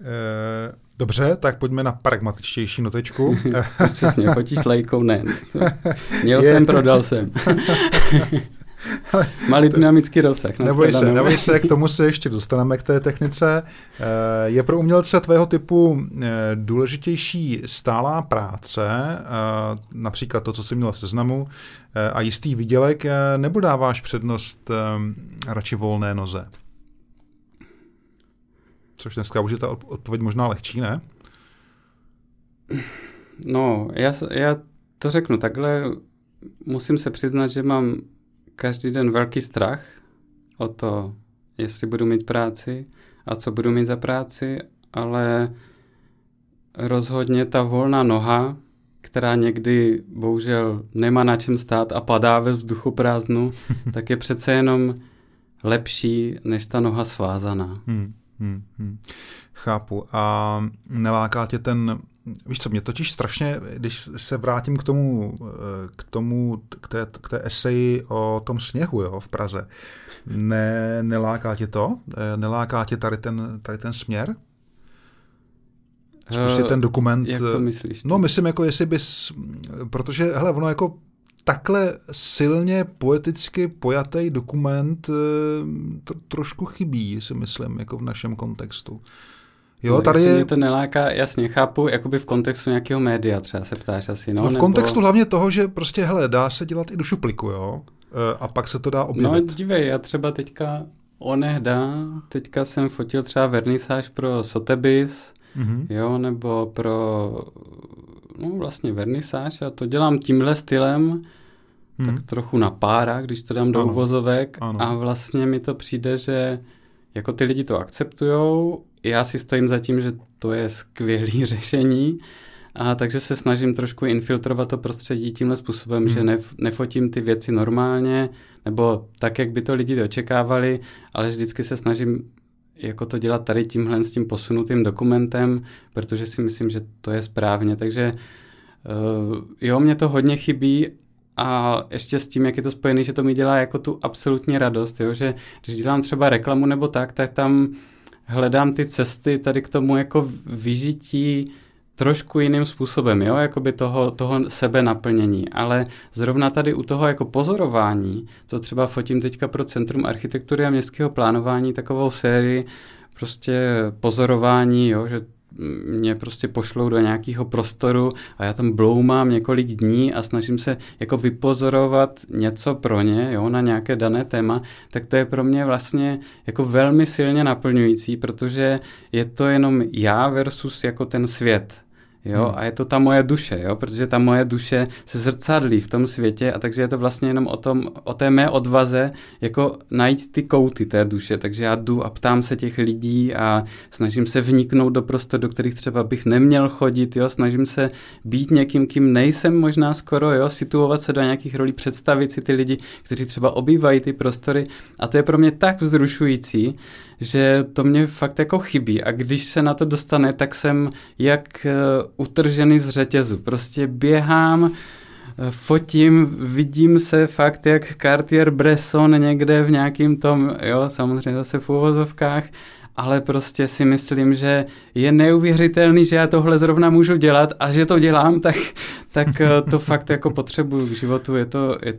E- Dobře, tak pojďme na pragmatičtější notečku. [laughs] Přesně, fotíš lajkou, ne. [laughs] Měl je. jsem, prodal jsem. [laughs] [laughs] Malý dynamický rozsah. Neboj se, neboj se, k tomu se ještě dostaneme k té technice. Eh, je pro umělce tvého typu eh, důležitější stálá práce, eh, například to, co jsi měl v seznamu, a jistý výdělek, nebo dáváš přednost radši volné noze? Což dneska už je ta odpověď možná lehčí, ne? No, já, já to řeknu takhle. Musím se přiznat, že mám každý den velký strach o to, jestli budu mít práci a co budu mít za práci, ale rozhodně ta volná noha, která někdy bohužel nemá na čem stát a padá ve vzduchu prázdnu, [laughs] tak je přece jenom lepší než ta noha svázaná. Hmm, hmm, hmm. Chápu. A neláká tě ten Víš co, mě totiž strašně, když se vrátím k tomu, eh, k tomu, k té, k té eseji o tom sněhu jo, v Praze, ne, neláká tě to? Eh, neláká tě tady ten, tady ten směr? Zkus uh, ten dokument. Jak to myslíš? No, myslím, jako jestli bys, protože, hele, ono jako takhle silně poeticky pojatý dokument trošku chybí, si myslím, jako v našem kontextu. Jo, no, tady je... mě to neláká, jasně, chápu, jakoby v kontextu nějakého média třeba se ptáš asi, no? No v nebo... kontextu hlavně toho, že prostě, hele, dá se dělat i do šupliku, jo? E, a pak se to dá objevit. No dívej, já třeba teďka onehda, teďka jsem fotil třeba vernisáž pro Sotheby's, mm-hmm. jo, nebo pro, no vlastně vernisáž a to dělám tímhle stylem, mm-hmm. tak trochu na pára, když to dám do ano. uvozovek ano. a vlastně mi to přijde, že jako ty lidi to akceptujou, já si stojím za tím, že to je skvělé [laughs] řešení, a takže se snažím trošku infiltrovat to prostředí tímhle způsobem, hmm. že nef, nefotím ty věci normálně, nebo tak, jak by to lidi očekávali, ale vždycky se snažím jako to dělat tady tímhle s tím posunutým dokumentem, protože si myslím, že to je správně. Takže uh, jo, mě to hodně chybí a ještě s tím, jak je to spojené, že to mi dělá jako tu absolutní radost, jo? že když dělám třeba reklamu nebo tak, tak tam hledám ty cesty tady k tomu jako vyžití trošku jiným způsobem, jo, jakoby toho, toho sebe naplnění, ale zrovna tady u toho jako pozorování, to třeba fotím teďka pro Centrum architektury a městského plánování takovou sérii prostě pozorování, jo, že mě prostě pošlou do nějakého prostoru a já tam bloumám několik dní a snažím se jako vypozorovat něco pro ně, jo, na nějaké dané téma, tak to je pro mě vlastně jako velmi silně naplňující, protože je to jenom já versus jako ten svět, Jo, hmm. a je to ta moje duše, jo, protože ta moje duše se zrcadlí v tom světě a takže je to vlastně jenom o, tom, o té mé odvaze, jako najít ty kouty té duše, takže já jdu a ptám se těch lidí a snažím se vniknout do prostor, do kterých třeba bych neměl chodit, jo, snažím se být někým, kým nejsem možná skoro, jo, situovat se do nějakých rolí, představit si ty lidi, kteří třeba obývají ty prostory. A to je pro mě tak vzrušující, že to mě fakt jako chybí a když se na to dostane, tak jsem jak eh, utržený z řetězu. Prostě běhám, eh, fotím, vidím se fakt jak Cartier-Bresson někde v nějakým tom, jo, samozřejmě zase v uvozovkách, ale prostě si myslím, že je neuvěřitelný, že já tohle zrovna můžu dělat a že to dělám, tak, tak eh, to [laughs] fakt jako potřebuju k životu. Je to, je,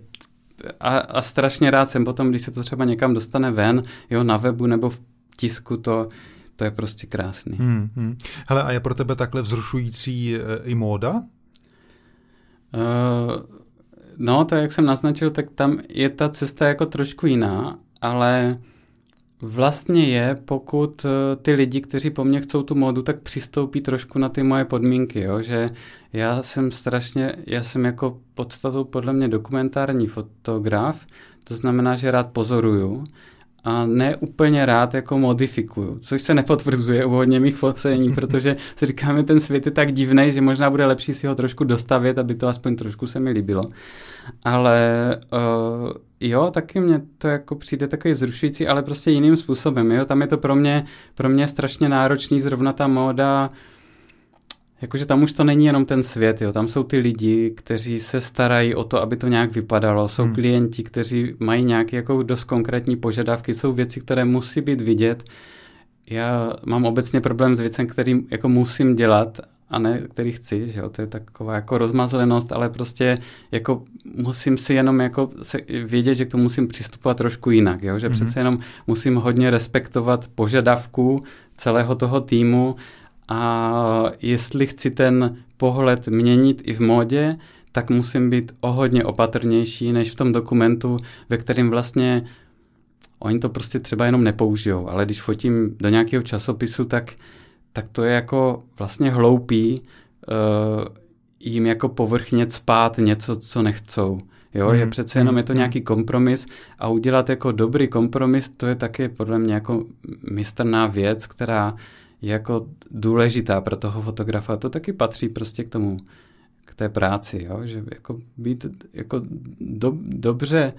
a, a strašně rád jsem potom, když se to třeba někam dostane ven, jo, na webu nebo v tisku, to, to je prostě krásný. Hmm, hmm. Hele, a je pro tebe takhle vzrušující e, i móda? Uh, no, to jak jsem naznačil, tak tam je ta cesta jako trošku jiná, ale vlastně je, pokud eh, ty lidi, kteří po mně chcou tu módu, tak přistoupí trošku na ty moje podmínky, jo? že já jsem strašně, já jsem jako podstatou podle mě dokumentární fotograf, to znamená, že rád pozoruju a ne úplně rád jako modifikuju, což se nepotvrzuje u hodně mých focení, [laughs] protože si říkáme, ten svět je tak divný, že možná bude lepší si ho trošku dostavit, aby to aspoň trošku se mi líbilo. Ale uh, jo, taky mě to jako přijde takový vzrušující, ale prostě jiným způsobem. Jo? Tam je to pro mě, pro mě strašně náročný, zrovna ta móda, Jakože tam už to není jenom ten svět, jo. tam jsou ty lidi, kteří se starají o to, aby to nějak vypadalo, jsou hmm. klienti, kteří mají nějaké jako dost konkrétní požadavky, jsou věci, které musí být vidět. Já mám obecně problém s věcem, který jako musím dělat a ne který chci, že jo, to je taková jako rozmazlenost, ale prostě jako musím si jenom jako se, vědět, že k tomu musím přistupovat trošku jinak, jo, že mm-hmm. přece jenom musím hodně respektovat požadavků celého toho týmu a jestli chci ten pohled měnit i v módě, tak musím být o hodně opatrnější než v tom dokumentu, ve kterém vlastně oni to prostě třeba jenom nepoužijou, ale když fotím do nějakého časopisu, tak, tak to je jako vlastně hloupý uh, jim jako povrchně spát něco, co nechcou. Jo, je hmm, přece jenom, je to hmm, nějaký kompromis a udělat jako dobrý kompromis, to je taky podle mě jako mistrná věc, která jako důležitá pro toho fotografa. To taky patří prostě k tomu, k té práci, jo? že jako být jako do, dobře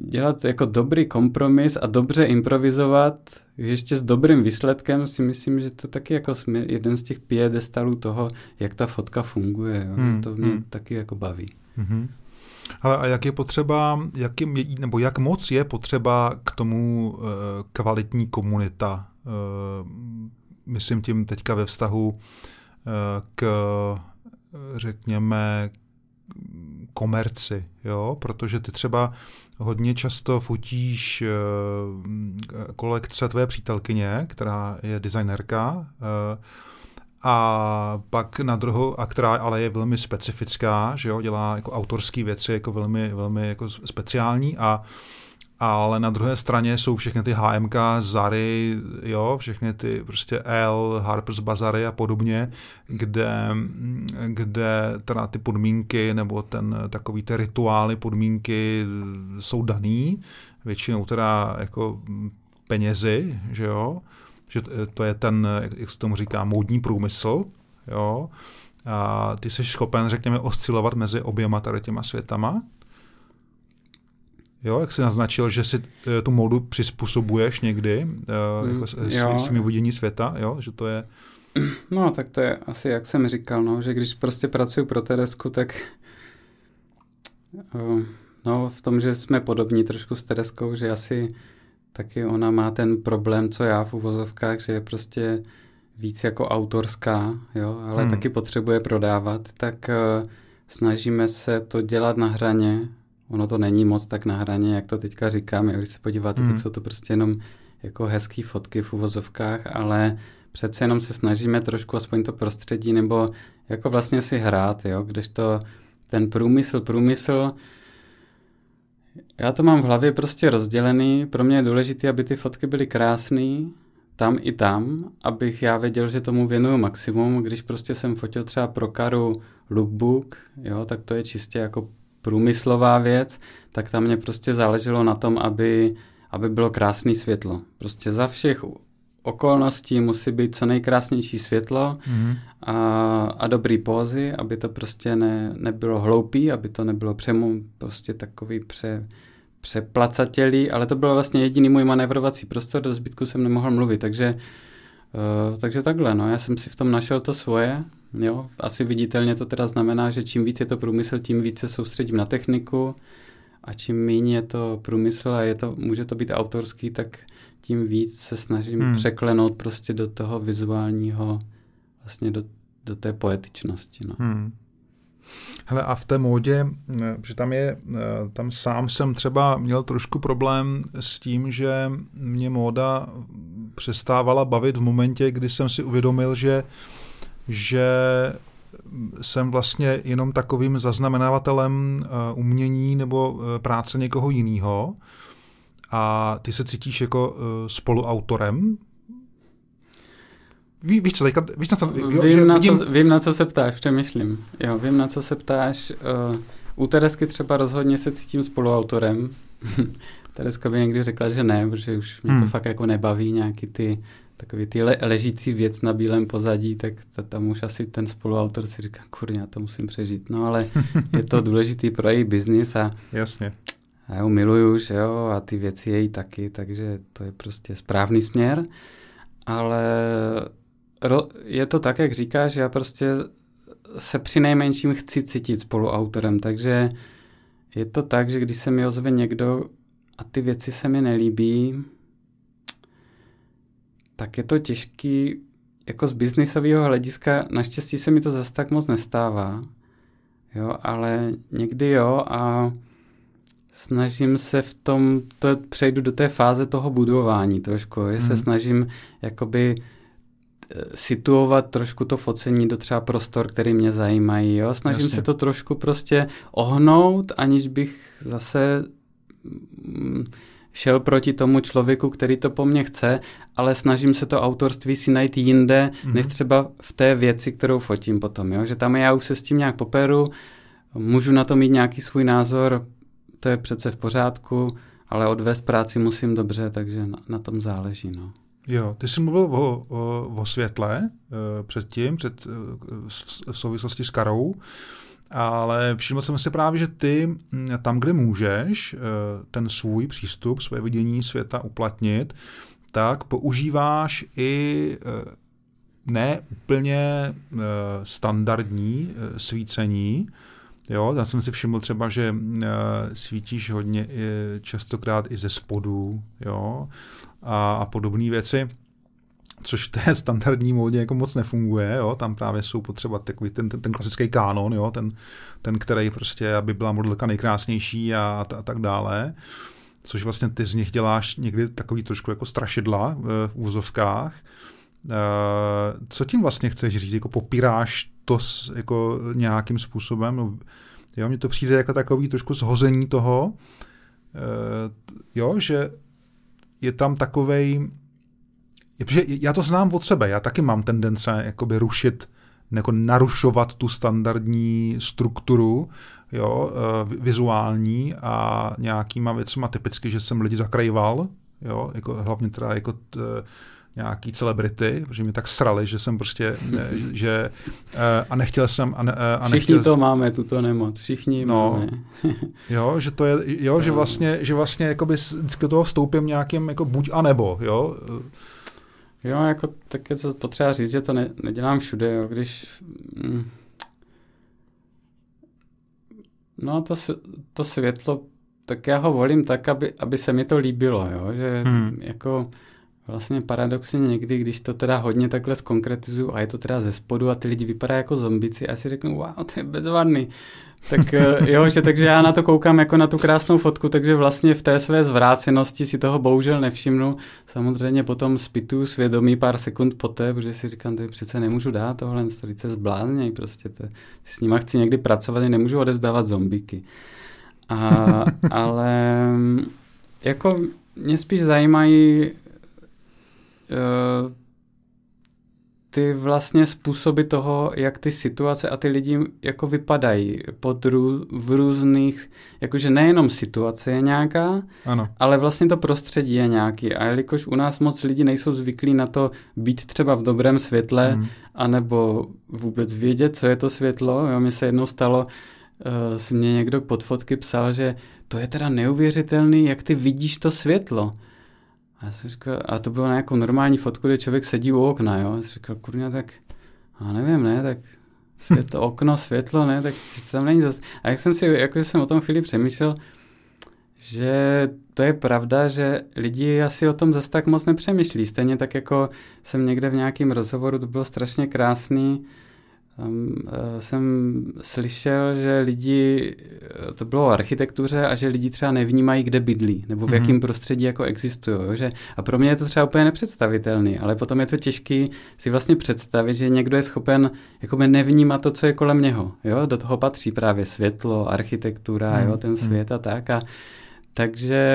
dělat jako dobrý kompromis a dobře improvizovat ještě s dobrým výsledkem si myslím, že to taky jako jeden z těch piedestalů toho, jak ta fotka funguje. Jo? Hmm, to mě hmm. taky jako baví. Hmm. Ale a jak je potřeba, jak je, nebo jak moc je potřeba k tomu uh, kvalitní komunita Eh, myslím tím teďka ve vztahu eh, k, řekněme, komerci, jo? protože ty třeba hodně často fotíš eh, kolekce tvé přítelkyně, která je designérka, a pak na druhou, a která ale je velmi specifická, že jo, dělá jako autorské věci jako velmi, velmi jako speciální a ale na druhé straně jsou všechny ty HMK, Zary, jo, všechny ty prostě L, Harper's Bazary a podobně, kde, kde teda ty podmínky nebo ten takový ty rituály, podmínky jsou daný, většinou teda jako penězi, že jo, že to je ten, jak se tomu říká, módní průmysl, jo, a ty jsi schopen, řekněme, oscilovat mezi oběma tady těma světama, Jo, jak jsi naznačil, že si eh, tu módu přizpůsobuješ někdy, uh, jako s, svým vidění světa, jo, že to je... No, tak to je asi, jak jsem říkal, no, že když prostě pracuji pro Teresku, tak uh, no, v tom, že jsme podobní trošku s Tereskou, že asi taky ona má ten problém, co já v uvozovkách, že je prostě víc jako autorská, jo, ale hmm. taky potřebuje prodávat, tak uh, snažíme se to dělat na hraně, ono to není moc tak na hraně, jak to teďka říkám. Když se podíváte, mm. tak hmm. jsou to prostě jenom jako hezký fotky v uvozovkách, ale přece jenom se snažíme trošku aspoň to prostředí nebo jako vlastně si hrát, jo, kdežto ten průmysl, průmysl, já to mám v hlavě prostě rozdělený, pro mě je důležité, aby ty fotky byly krásné, tam i tam, abych já věděl, že tomu věnuju maximum. Když prostě jsem fotil třeba pro karu lookbook, jo, tak to je čistě jako průmyslová věc, tak tam mě prostě záleželo na tom, aby, aby bylo krásné světlo. Prostě za všech okolností musí být co nejkrásnější světlo mm-hmm. a, a dobrý pózy, aby to prostě ne, nebylo hloupý, aby to nebylo přemu prostě takový pře, přeplacatělý, ale to byl vlastně jediný můj manévrovací prostor, do zbytku jsem nemohl mluvit, takže, uh, takže takhle, no, já jsem si v tom našel to svoje Jo, asi viditelně to teda znamená, že čím víc je to průmysl, tím více se soustředím na techniku a čím méně je to průmysl a je to, může to být autorský, tak tím víc se snažím hmm. překlenout prostě do toho vizuálního, vlastně do, do té poetičnosti. No. Hmm. Hele, a v té módě, eh, že tam je, eh, tam sám jsem třeba měl trošku problém s tím, že mě móda přestávala bavit v momentě, kdy jsem si uvědomil, že že jsem vlastně jenom takovým zaznamenávatelem uh, umění nebo práce někoho jiného a ty se cítíš jako spoluautorem. Ví, víš co, teďka, víš na co, jo, vím, na vidím... co, vím, na co se ptáš, přemýšlím. Jo, vím, na co se ptáš. Uh, u Teresky třeba rozhodně se cítím spoluautorem. [laughs] Tereska by někdy řekla, že ne, protože už mě to hmm. fakt jako nebaví nějaký ty takový ty le, ležící věc na bílém pozadí, tak to, tam už asi ten spoluautor si říká, kurně, já to musím přežít. No ale je to [laughs] důležitý pro její biznis a Jasně. A já ho miluju, že jo, a ty věci její taky, takže to je prostě správný směr. Ale je to tak, jak říkáš, já prostě se při nejmenším chci cítit spoluautorem, takže je to tak, že když se mi ozve někdo a ty věci se mi nelíbí, tak je to těžký, jako z biznisového hlediska, naštěstí se mi to zase tak moc nestává, jo, ale někdy jo a snažím se v tom, to přejdu do té fáze toho budování trošku, hmm. se snažím jakoby situovat trošku to focení do třeba prostor, který mě zajímají, jo, snažím Jasně. se to trošku prostě ohnout, aniž bych zase mm, šel proti tomu člověku, který to po mně chce, ale snažím se to autorství si najít jinde, mm-hmm. než třeba v té věci, kterou fotím potom. Jo? Že tam já už se s tím nějak poperu, můžu na to mít nějaký svůj názor, to je přece v pořádku, ale odvést práci musím dobře, takže na, na tom záleží. No. Jo, ty jsi mluvil o, o, o světle uh, předtím, před, uh, v souvislosti s Karou. Ale všiml jsem si právě, že ty mm, tam, kde můžeš eh, ten svůj přístup, své vidění světa uplatnit, tak používáš i eh, ne úplně eh, standardní svícení. Jo, já jsem si všiml třeba, že svítíš hodně častokrát i ze spodů jo, a, a podobné věci což v té standardní módě jako moc nefunguje, jo? tam právě jsou potřeba takový ten, ten, ten klasický kánon, jo? Ten, ten, který prostě, aby byla modelka nejkrásnější a, a, tak dále, což vlastně ty z nich děláš někdy takový trošku jako strašidla v, v úzovkách. Uh, co tím vlastně chceš říct? Jako popíráš to s, jako nějakým způsobem? No, jo, mně to přijde jako takový trošku zhození toho, uh, jo, že je tam takovej, Protože já to znám od sebe, já taky mám tendence jakoby rušit, jako narušovat tu standardní strukturu, jo, eh, vizuální a nějakýma věcma typicky, že jsem lidi zakrajval, jo, jako hlavně teda jako t, nějaký celebrity, protože mě tak srali, že jsem prostě, [laughs] že a nechtěl jsem a, ne, a Všichni nechtěl, to máme, tuto nemoc, všichni no, máme. [laughs] jo, že to je, jo, že vlastně, že vlastně jakoby vždycky toho vstoupím nějakým jako buď a nebo, jo. Jo, jako tak je to potřeba říct, že to ne, nedělám všude, jo, když mm, no to, to světlo, tak já ho volím tak, aby, aby se mi to líbilo, jo, že hmm. jako Vlastně paradoxně někdy, když to teda hodně takhle zkonkretizuju a je to teda ze spodu a ty lidi vypadají jako zombici a si řeknu, wow, to je bezvadný. Tak eh, [laughs] jo, že takže já na to koukám jako na tu krásnou fotku, takže vlastně v té své zvrácenosti si toho bohužel nevšimnu. Samozřejmě potom spituju svědomí pár sekund poté, protože si říkám, to přece nemůžu dát tohle, to se zblázněj prostě, to, s nima chci někdy pracovat, nemůžu odevzdávat zombiky. A, [laughs] ale jako mě spíš zajímají ty vlastně způsoby toho, jak ty situace a ty lidi jako vypadají pod rů, v různých, jakože nejenom situace je nějaká, ano. ale vlastně to prostředí je nějaký. A jelikož u nás moc lidi nejsou zvyklí na to být třeba v dobrém světle, hmm. anebo vůbec vědět, co je to světlo. Jo, mi se jednou stalo, uh, si mě někdo pod fotky psal, že to je teda neuvěřitelný, jak ty vidíš to světlo. A, já jsem říkal, a to bylo nějakou normální fotku, kde člověk sedí u okna, jo. A jsem říkal, kurňa, tak, a nevím, ne, tak světlo, okno, světlo, ne, tak tam není zase. A jak jsem si, jakože jsem o tom chvíli přemýšlel, že to je pravda, že lidi asi o tom zase tak moc nepřemýšlí. Stejně tak jako jsem někde v nějakém rozhovoru, to bylo strašně krásný, tam uh, jsem slyšel, že lidi, eh, to bylo o architektuře a že lidi třeba nevnímají, kde bydlí, nebo v mm-hmm. jakém prostředí jako existují. Že, a pro mě je to třeba úplně nepředstavitelný, ale potom je to těžké si vlastně představit, že někdo je schopen jakoby nevnímat to, co je kolem něho. Jo? Do toho patří právě světlo, architektura, mm-hmm. jo, ten mhm. svět a tak. A, takže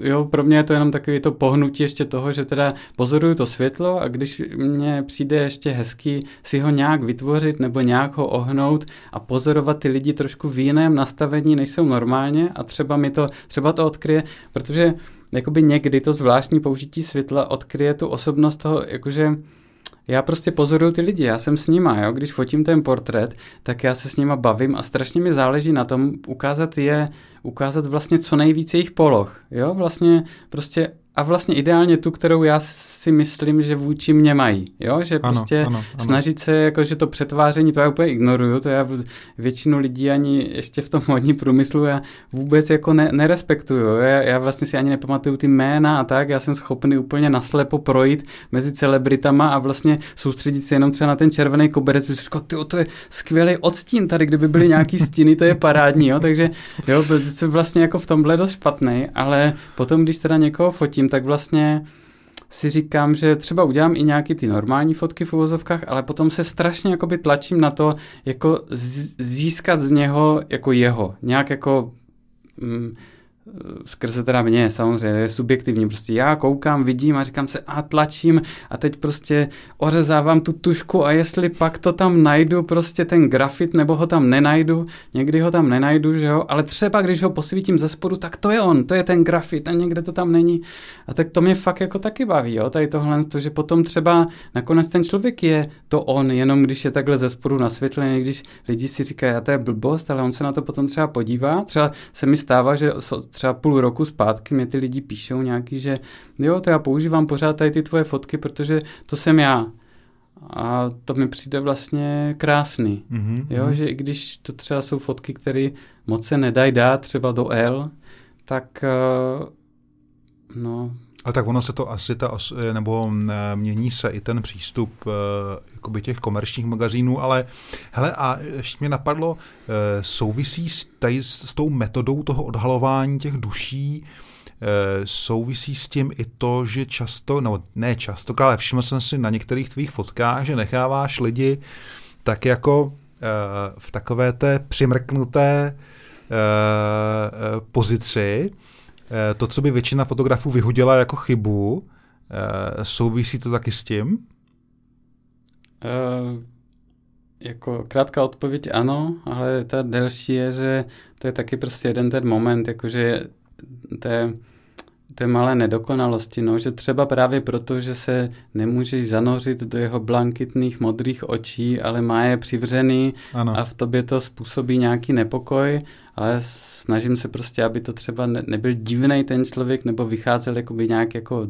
jo, pro mě je to jenom takový to pohnutí ještě toho, že teda pozoruju to světlo a když mně přijde ještě hezký si ho nějak vytvořit nebo nějak ho ohnout a pozorovat ty lidi trošku v jiném nastavení, než jsou normálně a třeba mi to, třeba to odkryje, protože jakoby někdy to zvláštní použití světla odkryje tu osobnost toho, jakože já prostě pozoruju ty lidi, já jsem s nima, jo? když fotím ten portrét, tak já se s nima bavím a strašně mi záleží na tom ukázat je, ukázat vlastně co nejvíce jejich poloh, jo, vlastně prostě a vlastně ideálně tu, kterou já si myslím, že vůči mě mají. Jo? Že ano, prostě ano, ano. snažit se, jako, že to přetváření, to já úplně ignoruju, to já většinu lidí ani ještě v tom modní průmyslu já vůbec jako ne, nerespektuju. Já, já vlastně si ani nepamatuju ty jména a tak, já jsem schopný úplně naslepo projít mezi celebritama a vlastně soustředit se jenom třeba na ten červený koberec, protože říkal, to je skvělý odstín tady, kdyby byly nějaký stíny, to je parádní, jo? takže jo, jsem vlastně jako v tomhle dost špatný, ale potom, když teda někoho fotím, tak vlastně si říkám, že třeba udělám i nějaký ty normální fotky v uvozovkách, ale potom se strašně jakoby tlačím na to, jako získat z něho jako jeho. Nějak jako... Mm, skrze teda mě, samozřejmě, je subjektivní, prostě já koukám, vidím a říkám se a tlačím a teď prostě ořezávám tu tušku a jestli pak to tam najdu, prostě ten grafit, nebo ho tam nenajdu, někdy ho tam nenajdu, že jo, ale třeba když ho posvítím ze spodu, tak to je on, to je ten grafit a někde to tam není. A tak to mě fakt jako taky baví, jo, tady tohle, to, že potom třeba nakonec ten člověk je to on, jenom když je takhle ze spodu nasvětlený, když lidi si říkají, a to je blbost, ale on se na to potom třeba podívá, třeba se mi stává, že třeba půl roku zpátky mě ty lidi píšou nějaký, že jo, to já používám pořád tady ty tvoje fotky, protože to jsem já. A to mi přijde vlastně krásný. Mm-hmm. Jo, že i když to třeba jsou fotky, které moc se nedají dát třeba do L, tak uh, no, ale tak ono se to asi, ta, nebo eh, mění se i ten přístup eh, jakoby těch komerčních magazínů, ale hele, a ještě mě napadlo, eh, souvisí s, tady, s tou metodou toho odhalování těch duší, souvisí s tím i to, že často, no ne často, ale všiml jsem si na některých tvých fotkách, že necháváš lidi tak jako v takové té přimrknuté pozici, Eh, to, co by většina fotografů vyhodila jako chybu, eh, souvisí to taky s tím? Uh, jako krátká odpověď ano, ale ta delší je, že to je taky prostě jeden ten moment, jakože je, té malé nedokonalosti, no, že třeba právě proto, že se nemůžeš zanořit do jeho blankitných modrých očí, ale má je přivřený ano. a v tobě to způsobí nějaký nepokoj, ale snažím se prostě, aby to třeba ne, nebyl divný ten člověk, nebo vycházel jakoby nějak jako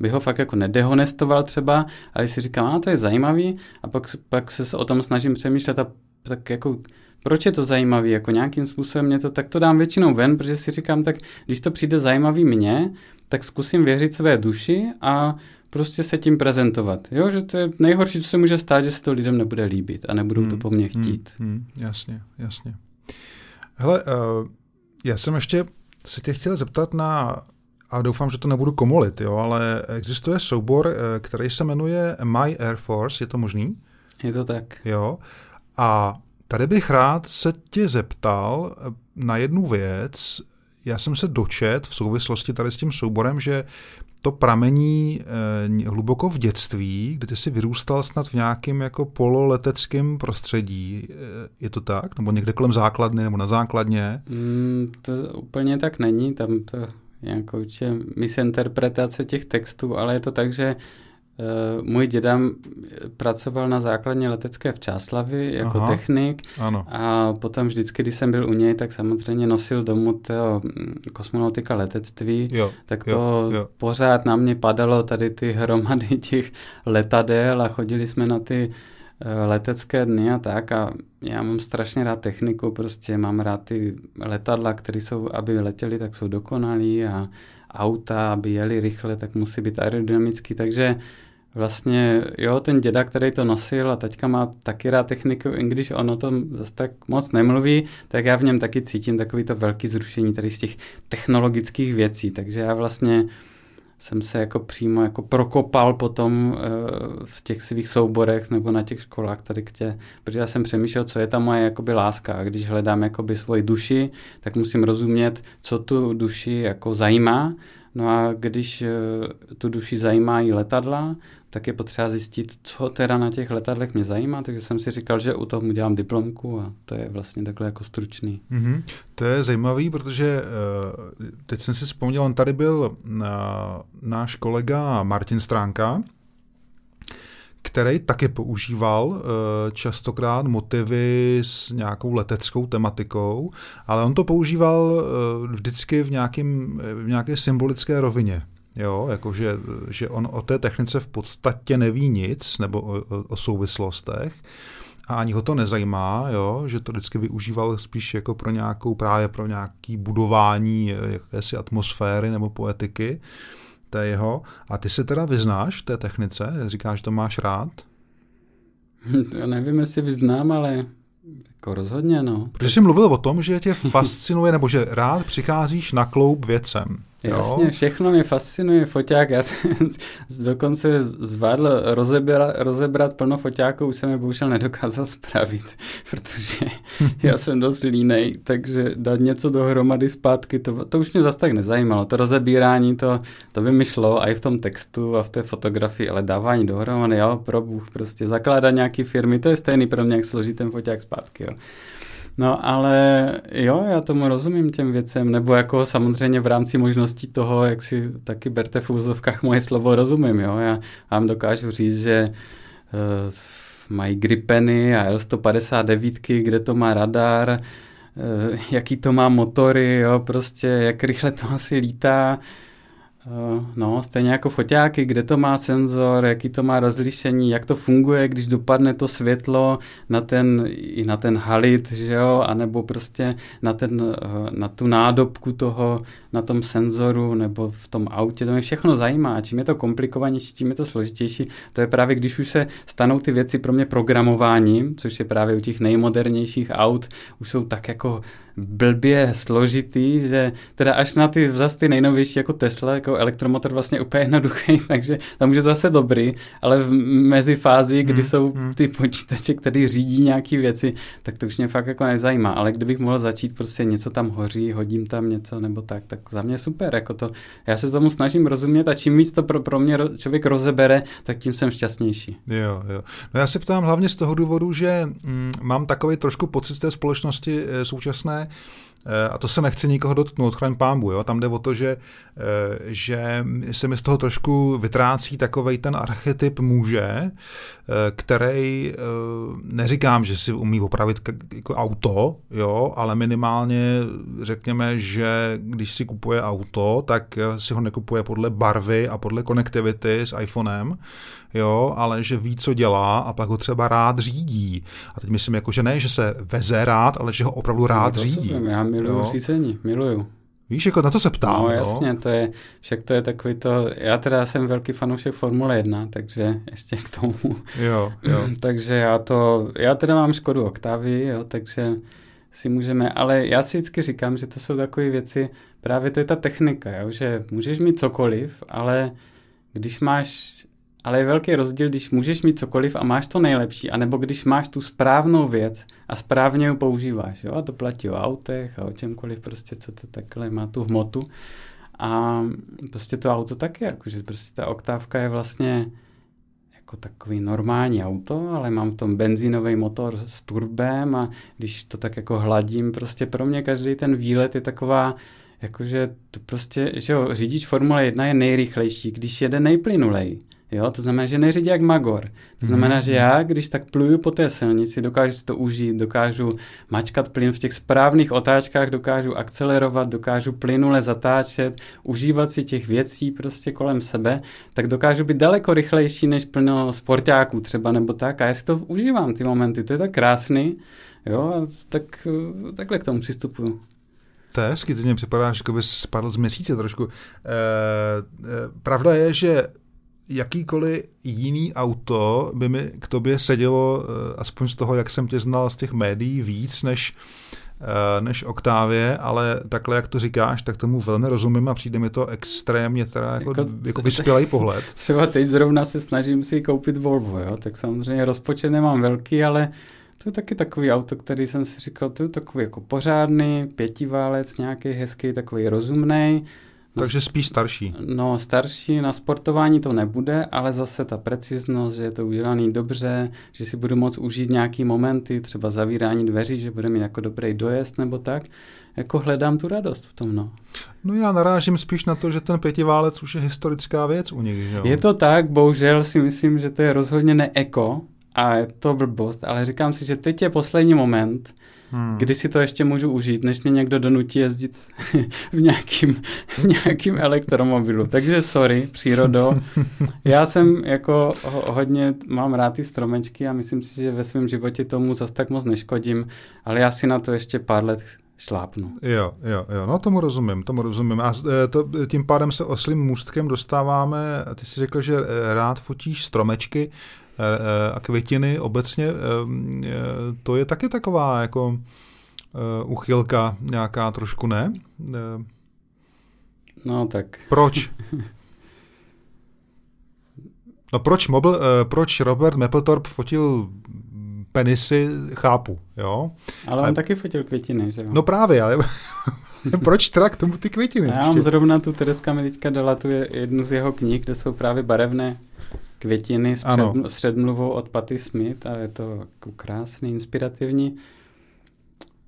by ho fakt jako nedehonestoval třeba, ale si říkám, a to je zajímavý a pak, pak se o tom snažím přemýšlet a tak jako proč je to zajímavý, jako nějakým způsobem mě to, tak to dám většinou ven, protože si říkám, tak když to přijde zajímavý mně, tak zkusím věřit své duši a prostě se tím prezentovat. Jo, že to je nejhorší, co se může stát, že se to lidem nebude líbit a nebudou hmm, to po mně hmm, chtít. Hmm, hmm, jasně, jasně. Hele, uh, já jsem ještě se tě chtěl zeptat na, a doufám, že to nebudu komolit, jo, ale existuje soubor, eh, který se jmenuje My Air Force, je to možný? Je to tak. Jo, a Tady bych rád se tě zeptal eh, na jednu věc. Já jsem se dočet v souvislosti tady s tím souborem, že to pramení eh, hluboko v dětství, kdy ty jsi vyrůstal snad v nějakém jako pololeteckém prostředí. Eh, je to tak? Nebo někde kolem základny nebo na základně? Mm, to úplně tak není, tam to nějakou misinterpretace těch textů, ale je to tak, že můj děda pracoval na základně letecké v Čáslavi jako Aha, technik ano. a potom vždycky, když jsem byl u něj, tak samozřejmě nosil domů to kosmonautika letectví, jo, tak to jo, jo. pořád na mě padalo tady ty [laughs] hromady těch letadel a chodili jsme na ty uh, letecké dny a tak a já mám strašně rád techniku, prostě mám rád ty letadla, které jsou, aby letěly, tak jsou dokonalý a auta, aby jeli rychle, tak musí být aerodynamický, takže vlastně, jo, ten děda, který to nosil a teďka má taky rád techniku, i když on o tom zase tak moc nemluví, tak já v něm taky cítím takový to velký zrušení tady z těch technologických věcí, takže já vlastně jsem se jako přímo jako prokopal potom e, v těch svých souborech nebo na těch školách tady k tě, protože já jsem přemýšlel, co je ta moje jakoby láska. A když hledám jakoby svoji duši, tak musím rozumět, co tu duši jako zajímá. No a když eh, tu duši zajímají letadla, tak je potřeba zjistit, co teda na těch letadlech mě zajímá, takže jsem si říkal, že u toho udělám diplomku a to je vlastně takhle jako stručný. Mm-hmm. To je zajímavý, protože uh, teď jsem si vzpomněl, on tady byl uh, náš kolega Martin Stránka, který taky používal eh, častokrát motivy s nějakou leteckou tematikou, ale on to používal eh, vždycky v, nějakým, v nějaké symbolické rovině. Jo, jakože že on o té technice v podstatě neví nic, nebo o, o souvislostech, a ani ho to nezajímá, jo, že to vždycky využíval spíš jako pro nějakou, právě pro nějaký budování jakési atmosféry nebo poetiky té jeho. A ty se teda vyznáš v té technice? Říkáš, že to máš rád? [laughs] Já nevím, jestli vyznám, ale jako rozhodně, no. Protože jsi mluvil o tom, že tě fascinuje, nebo že rád přicházíš na kloup věcem. Jasně, jo? všechno mě fascinuje foťák. Já jsem [laughs] dokonce zvládl rozebrat, rozebrat plno foťáků, už jsem je bohužel nedokázal spravit, [laughs] protože [laughs] já jsem dost línej, takže dát něco dohromady zpátky, to, to už mě zase tak nezajímalo. To rozebírání, to, to by mi šlo i v tom textu a v té fotografii, ale dávání dohromady, jo, pro Bůh, prostě zakládat nějaký firmy, to je stejný pro mě, jak složit ten foťák zpátky, jo. No ale jo, já tomu rozumím těm věcem, nebo jako samozřejmě v rámci možností toho, jak si taky berte v úzovkách moje slovo rozumím, jo. Já vám dokážu říct, že uh, mají Gripeny a L159, kde to má radar, uh, jaký to má motory, jo, prostě jak rychle to asi lítá, Eh, no, stejně jako foťáky, kde to má senzor, jaký to má rozlišení, jak to funguje, když dopadne to světlo na ten, i na ten halit, že jo, anebo prostě na, ten, eh, na tu nádobku toho, na tom senzoru nebo v tom autě, to mě všechno zajímá. Čím je to komplikovanější, tím je to složitější. To je právě, když už se stanou ty věci pro mě programováním, což je právě u těch nejmodernějších aut, už jsou tak jako blbě složitý, že teda až na ty zase ty nejnovější jako Tesla, jako elektromotor vlastně úplně jednoduchý, [laughs] takže tam už je to zase dobrý, ale v mezi fázi, kdy hmm, jsou hmm. ty počítače, které řídí nějaké věci, tak to už mě fakt jako nezajímá, ale kdybych mohl začít prostě něco tam hoří, hodím tam něco nebo tak, tak za mě super, jako to, já se tomu snažím rozumět a čím víc to pro, pro mě člověk rozebere, tak tím jsem šťastnější. Jo, jo. No já se ptám hlavně z toho důvodu, že mm, mám takový trošku pocit z té společnosti e, současné, Eh, a to se nechci nikoho dotknout, chraň pámbu, jo? tam jde o to, že, eh, že se mi z toho trošku vytrácí takovej ten archetyp muže, který neříkám, že si umí opravit jako auto, jo, ale minimálně řekněme, že když si kupuje auto, tak si ho nekupuje podle barvy a podle konektivity s iPhonem, jo, ale že ví, co dělá a pak ho třeba rád řídí. A teď myslím, jako, že ne, že se veze rád, ale že ho opravdu rád no, řídí. Já miluju jo. řízení, miluju. Víš, jako na to se ptám. No jasně, jo? to je, však to je takový to, já teda jsem velký fanoušek Formule 1, takže ještě k tomu. Jo, jo. [laughs] takže já to, já teda mám Škodu Octavii, jo, takže si můžeme, ale já si vždycky říkám, že to jsou takové věci, právě to je ta technika, jo, že můžeš mít cokoliv, ale když máš ale je velký rozdíl, když můžeš mít cokoliv a máš to nejlepší, anebo když máš tu správnou věc a správně ji používáš. Jo? A to platí o autech a o čemkoliv, prostě, co to takhle má tu hmotu. A prostě to auto taky, jakože prostě ta oktávka je vlastně jako takový normální auto, ale mám v tom benzínový motor s turbem a když to tak jako hladím, prostě pro mě každý ten výlet je taková, jakože to prostě, že jo, řidič Formule 1 je nejrychlejší, když jede nejplynulej. Jo, to znamená, že neřídí jak magor. To znamená, mm-hmm. že já, když tak pluju po té silnici, dokážu si to užít, dokážu mačkat plyn v těch správných otáčkách, dokážu akcelerovat, dokážu plynule zatáčet, užívat si těch věcí prostě kolem sebe, tak dokážu být daleko rychlejší než plno sportáků třeba nebo tak. A já si to užívám, ty momenty, to je tak krásný. Jo, a tak, takhle k tomu přistupuju. To je hezky, ty mě připadáš, jako bys spadl z měsíce trošku. E, e, pravda je, že jakýkoliv jiný auto by mi k tobě sedělo, eh, aspoň z toho, jak jsem tě znal z těch médií, víc než, eh, než Oktávě, ale takhle, jak to říkáš, tak tomu velmi rozumím a přijde mi to extrémně teda jako, jako, jako vyspělý pohled. [laughs] Třeba teď zrovna se snažím si koupit Volvo, jo? tak samozřejmě rozpočet nemám velký, ale to je taky takový auto, který jsem si říkal, to je takový jako pořádný, pětiválec, nějaký hezký, takový rozumný takže spíš starší. No, starší na sportování to nebude, ale zase ta preciznost, že je to udělaný dobře, že si budu moct užít nějaký momenty, třeba zavírání dveří, že bude mít jako dobrý dojezd nebo tak, jako hledám tu radost v tom, no. No já narážím spíš na to, že ten pětiválec už je historická věc u nich, že jo? Je to tak, bohužel si myslím, že to je rozhodně neeko a je to blbost, ale říkám si, že teď je poslední moment, Hmm. Kdy si to ještě můžu užít, než mě někdo donutí jezdit [laughs] v nějakým, v nějakým elektromobilu. Takže sorry, přírodo. [laughs] Já jsem jako hodně, mám rád ty stromečky a myslím si, že ve svém životě tomu zas tak moc neškodím, ale já si na to ještě pár let šlápnu. Jo, jo, jo, no tomu rozumím, tomu rozumím. A e, to, tím pádem se oslým můstkem dostáváme, ty jsi řekl, že e, rád fotíš stromečky. Eh, eh, a květiny obecně, eh, to je taky taková jako uchylka nějaká trošku, ne? No tak. Proč? No proč, mobil, proč Robert Mapplethorpe fotil penisy, chápu, jo. Ale on a... taky fotil květiny, že jo? No právě, ale [laughs] proč teda k tomu ty květiny? Já mám zrovna tu, Tereska mi teďka dala tu jednu z jeho knih, kde jsou právě barevné květiny s, před, s předmluvou od Patty Smith a je to jako krásný, inspirativní.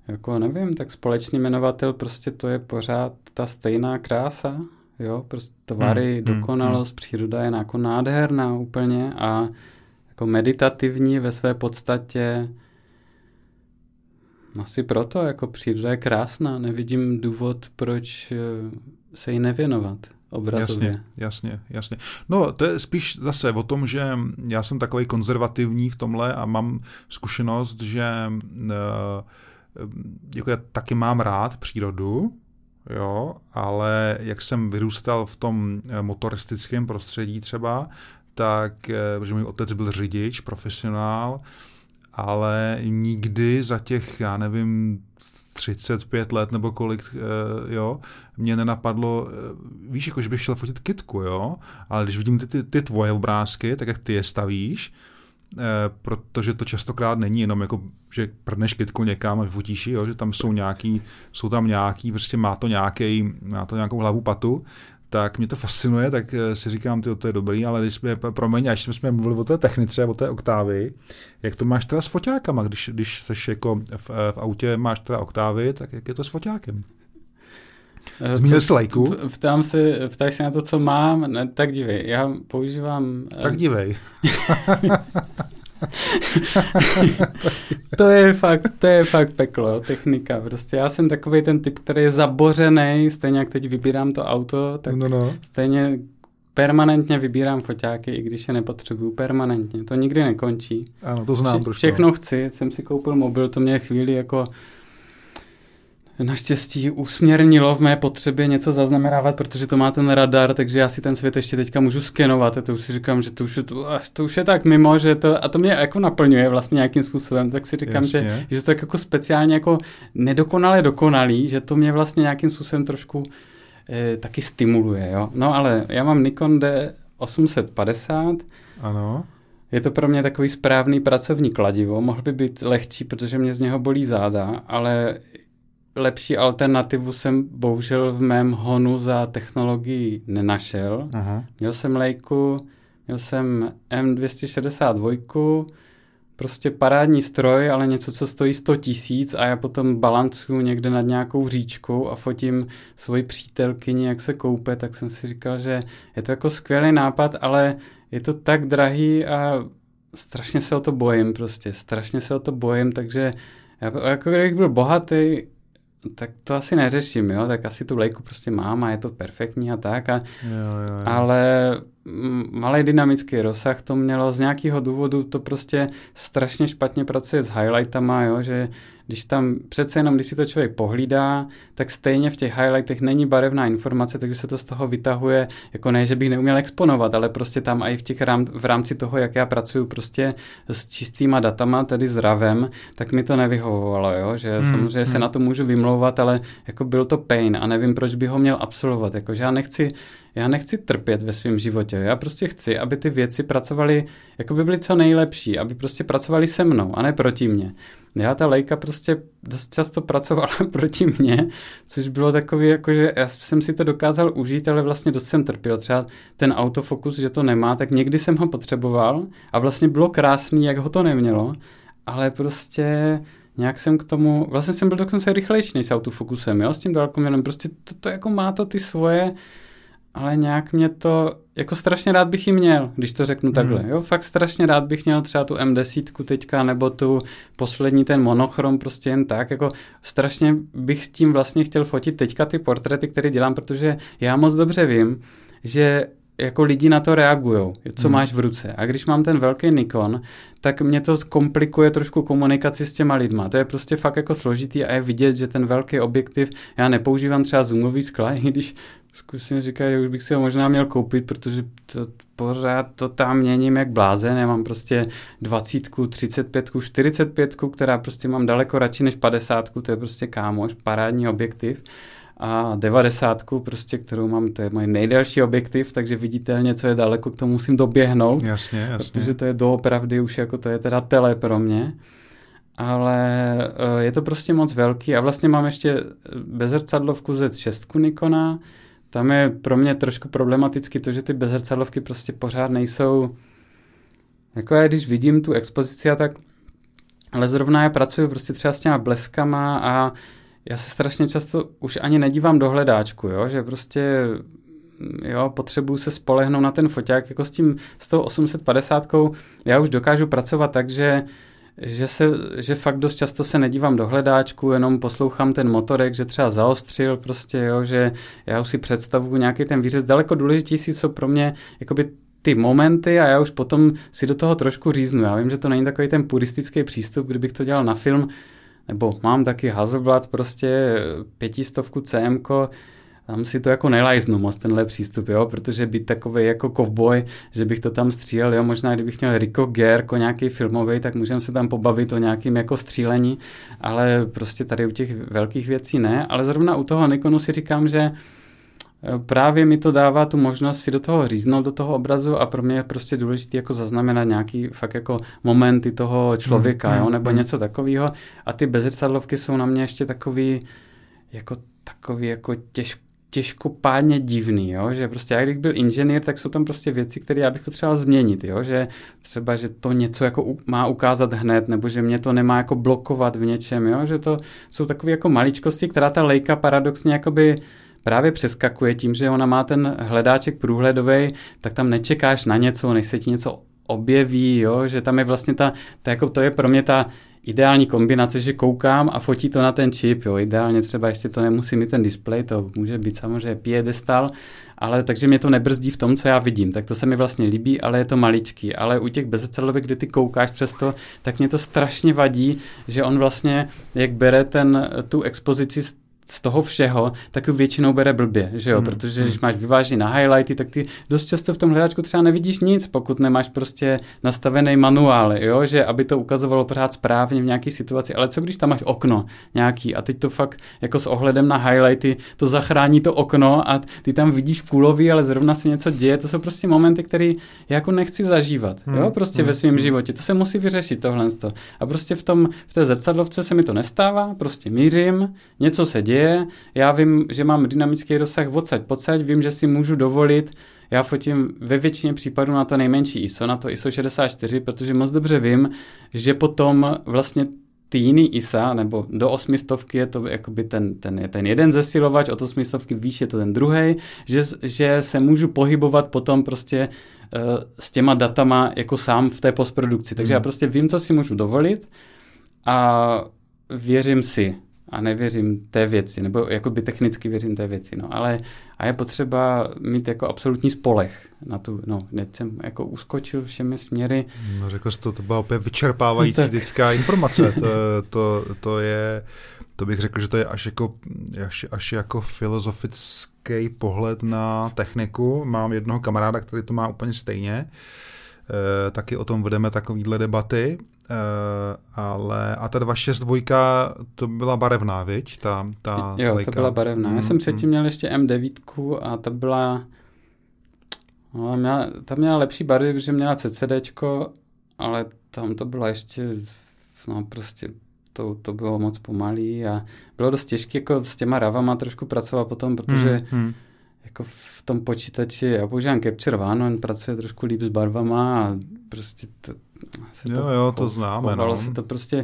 Jako nevím, tak společný jmenovatel prostě to je pořád ta stejná krása, jo, prostě tvary, hmm, hmm dokonalost, hmm. příroda je jako nádherná úplně a jako meditativní ve své podstatě asi proto, jako příroda je krásná, nevidím důvod, proč eh, se jí nevěnovat obrazově. Jasně, jasně, jasně. No, to je spíš zase o tom, že já jsem takový konzervativní v tomhle a mám zkušenost, že uh, jako já taky mám rád přírodu, jo, ale jak jsem vyrůstal v tom eh, motoristickém prostředí třeba, tak, že můj otec byl řidič, profesionál, ale nikdy za těch, já nevím, 35 let nebo kolik, eh, jo, mě nenapadlo, eh, víš, jako, že bych šel fotit kitku, jo, ale když vidím ty, ty, ty tvoje obrázky, tak jak ty je stavíš, eh, protože to častokrát není jenom jako, že prdneš kytku někam a vyfotíš jo, že tam jsou nějaký, jsou tam nějaký, prostě má to nějaký, má to nějakou hlavu patu, tak mě to fascinuje, tak eh, si říkám, ty, to je dobrý, ale když jsme, promiň, až jsme mluvili o té technice, o té oktávy, jak to máš teda s foťákama, když, když seš jako v, v autě máš teda oktávy, tak jak je to s foťákem? Eh, Zmínil jsi lajku? Ptám se, ptáš se na to, co mám, ne, tak dívej, já používám... Tak dívej. [laughs] [laughs] to je fakt, to je fakt peklo, technika. Prostě já jsem takový ten typ, který je zabořený, stejně jak teď vybírám to auto, tak no, no. stejně permanentně vybírám foťáky, i když je nepotřebuju, permanentně. To nikdy nekončí. Ano, to znám Vše, trošku. Všechno chci, jsem si koupil mobil, to mě chvíli jako naštěstí usměrnilo v mé potřebě něco zaznamenávat, protože to má ten radar, takže já si ten svět ještě teďka můžu skenovat a to už si říkám, že to už je, to, to už je tak mimo, že to, a to mě jako naplňuje vlastně nějakým způsobem, tak si říkám, že, že to je jako speciálně jako nedokonale dokonalý, že to mě vlastně nějakým způsobem trošku eh, taky stimuluje, jo. No ale já mám Nikon D850. Ano. Je to pro mě takový správný pracovní kladivo, mohl by být lehčí, protože mě z něho bolí záda, ale lepší alternativu jsem bohužel v mém honu za technologií nenašel. Aha. Měl jsem lejku, měl jsem M262, prostě parádní stroj, ale něco, co stojí 100 tisíc a já potom balancuju někde nad nějakou říčkou a fotím svoji přítelkyni, jak se koupe, tak jsem si říkal, že je to jako skvělý nápad, ale je to tak drahý a strašně se o to bojím prostě, strašně se o to bojím, takže já, jako kdybych byl bohatý, tak to asi neřeším, jo, tak asi tu lejku prostě mám a je to perfektní a tak, a, jo, jo, jo. ale malý dynamický rozsah to mělo z nějakého důvodu, to prostě strašně špatně pracuje s highlightama, jo, že když tam přece jenom, když si to člověk pohlídá, tak stejně v těch highlightech není barevná informace, takže se to z toho vytahuje, jako ne, že bych neuměl exponovat, ale prostě tam i v, těch rám, v rámci toho, jak já pracuji prostě s čistýma datama, tedy s RAVem, tak mi to nevyhovovalo, jo? že hmm, samozřejmě hmm. se na to můžu vymlouvat, ale jako byl to pain a nevím, proč bych ho měl absolvovat, jako, že já nechci já nechci trpět ve svém životě. Já prostě chci, aby ty věci pracovaly, jako by byly co nejlepší, aby prostě pracovaly se mnou a ne proti mně. Já ta lejka prostě dost často pracovala [laughs] proti mně, což bylo takový, jako že já jsem si to dokázal užít, ale vlastně dost jsem trpěl. Třeba ten autofokus, že to nemá, tak někdy jsem ho potřeboval a vlastně bylo krásný, jak ho to nemělo, ale prostě nějak jsem k tomu, vlastně jsem byl dokonce rychlejší než s autofokusem, jo, s tím dálkoměrem, prostě to, to jako má to ty svoje, ale nějak mě to, jako strašně rád bych ji měl, když to řeknu hmm. takhle, jo, fakt strašně rád bych měl třeba tu M10 teďka, nebo tu poslední ten monochrom prostě jen tak, jako strašně bych s tím vlastně chtěl fotit teďka ty portréty, které dělám, protože já moc dobře vím, že jako lidi na to reagují, co hmm. máš v ruce. A když mám ten velký Nikon, tak mě to komplikuje trošku komunikaci s těma lidma. To je prostě fakt jako složitý a je vidět, že ten velký objektiv, já nepoužívám třeba zoomový skla, [laughs] i když zkusím říkat, že už bych si ho možná měl koupit, protože to, pořád to tam měním jak blázen. Já mám prostě 20, 35, 45, která prostě mám daleko radši než 50, to je prostě kámoš, parádní objektiv a 90, prostě, kterou mám, to je můj nejdelší objektiv, takže viditelně, co je daleko, k tomu musím doběhnout. Jasně, jasně. Protože to je doopravdy už jako to je teda tele pro mě. Ale eh, je to prostě moc velký a vlastně mám ještě bezrcadlovku Z6 Nikona, tam je pro mě trošku problematicky to, že ty bezrcadlovky prostě pořád nejsou, jako já když vidím tu expozici a tak, ale zrovna já pracuji prostě třeba s těma bleskama a já se strašně často už ani nedívám do hledáčku, jo? že prostě jo, potřebuju se spolehnout na ten foťák, jako s tím, s tou 850 já už dokážu pracovat tak, že že, se, že fakt dost často se nedívám do hledáčku, jenom poslouchám ten motorek, že třeba zaostřil prostě, jo, že já už si představuju nějaký ten výřez. Daleko důležitější jsou pro mě jakoby ty momenty a já už potom si do toho trošku říznu. Já vím, že to není takový ten puristický přístup, kdybych to dělal na film, nebo mám taky Hasselblad, prostě pětistovku CMK, tam si to jako nelajznu moc tenhle přístup, jo, protože být takový jako kovboj, že bych to tam střílel, jo, možná kdybych měl Rico Gerko nějaký filmový, tak můžeme se tam pobavit o nějakým jako střílení, ale prostě tady u těch velkých věcí ne, ale zrovna u toho Nikonu si říkám, že eh, právě mi to dává tu možnost si do toho říznout, do toho obrazu a pro mě je prostě důležité jako zaznamenat nějaký fakt jako momenty toho člověka, mm, jo, nebo mm. něco takového a ty bezrcadlovky jsou na mě ještě takový jako takový jako těžko těžkopádně divný, jo? že prostě já když byl inženýr, tak jsou tam prostě věci, které já bych potřeboval změnit, jo? že třeba, že to něco jako má ukázat hned, nebo že mě to nemá jako blokovat v něčem, jo? že to jsou takové jako maličkosti, která ta lejka paradoxně jakoby právě přeskakuje tím, že ona má ten hledáček průhledový, tak tam nečekáš na něco, než se ti něco objeví, jo? že tam je vlastně ta, ta jako to je pro mě ta ideální kombinace, že koukám a fotí to na ten čip, jo, ideálně třeba ještě to nemusí mít ten displej, to může být samozřejmě piedestal, ale takže mě to nebrzdí v tom, co já vidím, tak to se mi vlastně líbí, ale je to maličký, ale u těch bezecelovek, kdy ty koukáš přes to, tak mě to strašně vadí, že on vlastně, jak bere ten, tu expozici z toho všeho, tak většinou bere blbě, že jo, hmm. protože když hmm. máš vyvážený na highlighty, tak ty dost často v tom hledáčku třeba nevidíš nic, pokud nemáš prostě nastavený manuál, jo, že aby to ukazovalo pořád správně v nějaké situaci, ale co když tam máš okno nějaký a teď to fakt jako s ohledem na highlighty to zachrání to okno a ty tam vidíš kulový, ale zrovna se něco děje, to jsou prostě momenty, které jako nechci zažívat, hmm. jo, prostě hmm. ve svém životě, to se musí vyřešit tohle a prostě v tom, v té zrcadlovce se mi to nestává, prostě mířím, něco se děje, děje. Já vím, že mám dynamický rozsah odsaď pocať, vím, že si můžu dovolit, já fotím ve většině případů na to nejmenší ISO, na to ISO 64, protože moc dobře vím, že potom vlastně ty jiný ISA, nebo do osmistovky je to jakoby ten, ten, ten jeden zesilovač, od osmistovky výš je to ten druhý, že, že se můžu pohybovat potom prostě uh, s těma datama jako sám v té postprodukci. Takže hmm. já prostě vím, co si můžu dovolit a věřím si a nevěřím té věci, nebo jakoby technicky věřím té věci, no, ale a je potřeba mít jako absolutní spolech na tu, no, teď jsem jako uskočil všemi směry. No řekl jsi to, to byla opět vyčerpávající no, teďka informace, to, to, to je, to bych řekl, že to je až jako, až, až jako filozofický pohled na techniku, mám jednoho kamaráda, který to má úplně stejně, e, taky o tom vedeme takovýhle debaty ale a ta 262 to byla barevná, viď? Ta, ta jo, lejka. to byla barevná. Mm, Já jsem předtím mm. měl ještě M9 a ta byla no, měla, ta měla lepší barvy, protože měla CCDčko, ale tam to bylo ještě no prostě to, to bylo moc pomalý a bylo dost těžké jako s těma ravama trošku pracovat potom, protože mm, mm. jako v tom počítači, já používám Capture One, on pracuje trošku líp s barvama a prostě to, jo, to, jo, to známe. No. se to prostě,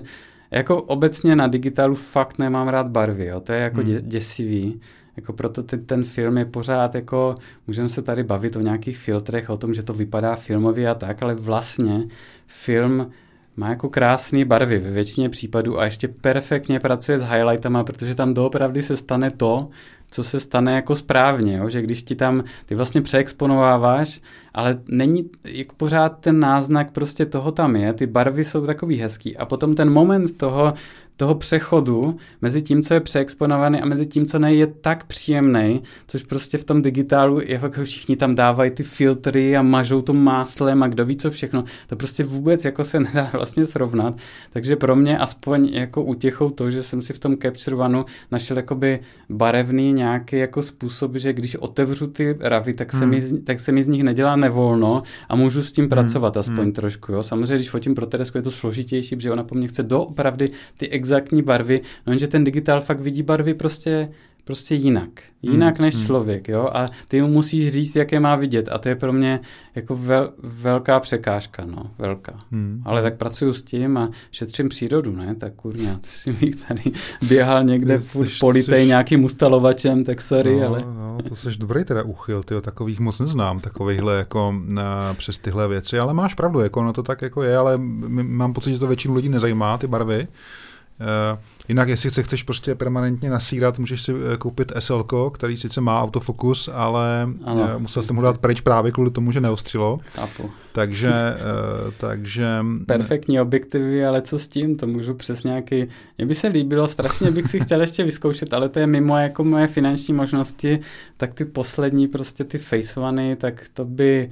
jako obecně na digitálu fakt nemám rád barvy, jo, to je jako hmm. děsivý. Jako proto ty, ten film je pořád jako, můžeme se tady bavit o nějakých filtrech, o tom, že to vypadá filmově a tak, ale vlastně film má jako krásné barvy ve většině případů a ještě perfektně pracuje s highlightama, protože tam doopravdy se stane to, co se stane jako správně, jo? že když ti tam, ty vlastně přeexponováváš, ale není jako pořád ten náznak prostě toho tam je, ty barvy jsou takový hezký a potom ten moment toho, toho přechodu mezi tím, co je přeexponovaný a mezi tím, co ne, je tak příjemný, což prostě v tom digitálu je jako všichni tam dávají ty filtry a mažou to máslem a kdo ví co všechno. To prostě vůbec jako se [laughs] nedá vlastně srovnat. Takže pro mě aspoň jako utěchou to, že jsem si v tom Capture One našel jakoby barevný nějaký jako způsob, že když otevřu ty ravy, tak se, hmm. mi, tak se mi z nich nedělá nevolno a můžu s tím hmm. pracovat aspoň hmm. trošku. Jo. Samozřejmě, když fotím pro Teresku, je to složitější, protože ona po mně chce doopravdy ty exaktní barvy, no jenže ten digitál fakt vidí barvy prostě prostě jinak. Jinak hmm, než hmm. člověk, jo. A ty mu musíš říct, jaké má vidět. A to je pro mě jako vel, velká překážka, no. Velká. Hmm. Ale tak pracuju s tím a šetřím přírodu, ne? Tak kurňa, [laughs] ty si mi tady běhal někde politej jsi... nějakým ustalovačem, tak sorry, no, ale... No, to jsi dobrý teda uchyl, ty takových moc neznám, takovýchhle jako na, přes tyhle věci, ale máš pravdu, jako no to tak jako je, ale mám pocit, že to většinu lidí nezajímá, ty barvy. Uh, jinak, jestli se chceš prostě permanentně nasírat, můžeš si eh, koupit SL, který sice má autofokus, ale ano, uh, musel jsem ho dát pryč právě kvůli tomu, že neostřilo. Chápu. Takže, uh, takže... Perfektní objektivy, ale co s tím? To můžu přes nějaký... Mně by se líbilo, strašně bych si chtěl ještě vyzkoušet, ale to je mimo jako moje finanční možnosti, tak ty poslední prostě ty face one, tak to by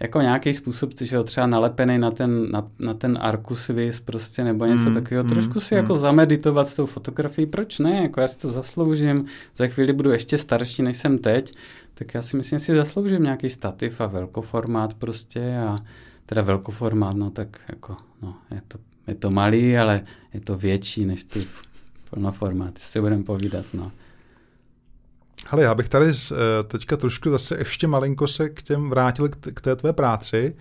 jako nějaký způsob, že jo, třeba nalepený na ten, na, na ten Arcus Vis prostě nebo něco mm, takového, mm, trošku si mm. jako zameditovat s tou fotografií, proč ne, jako já si to zasloužím, za chvíli budu ještě starší, než jsem teď, tak já si myslím, že si zasloužím nějaký stativ a velkoformát prostě a teda velkoformát, no tak jako, no, je to, je to malý, ale je to větší než ty plnoformáty, si budeme povídat, no. Hele, já bych tady eh, teďka trošku zase ještě malinko se k těm vrátil k té tvé práci.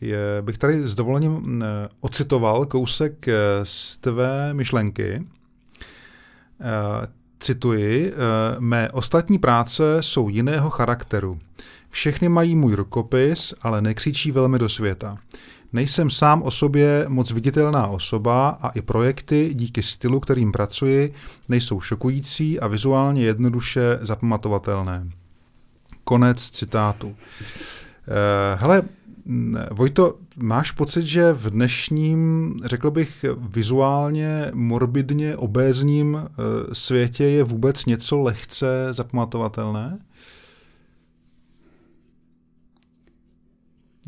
Je, bych tady s dovolením ocitoval kousek z tvé myšlenky. Cituji, mé ostatní práce jsou jiného charakteru. Všechny mají můj rukopis, ale nekřičí velmi do světa. Nejsem sám o sobě moc viditelná osoba a i projekty díky stylu, kterým pracuji, nejsou šokující a vizuálně jednoduše zapamatovatelné. Konec citátu. Eh, hele, Vojto, máš pocit, že v dnešním, řekl bych, vizuálně, morbidně obézním eh, světě je vůbec něco lehce zapamatovatelné?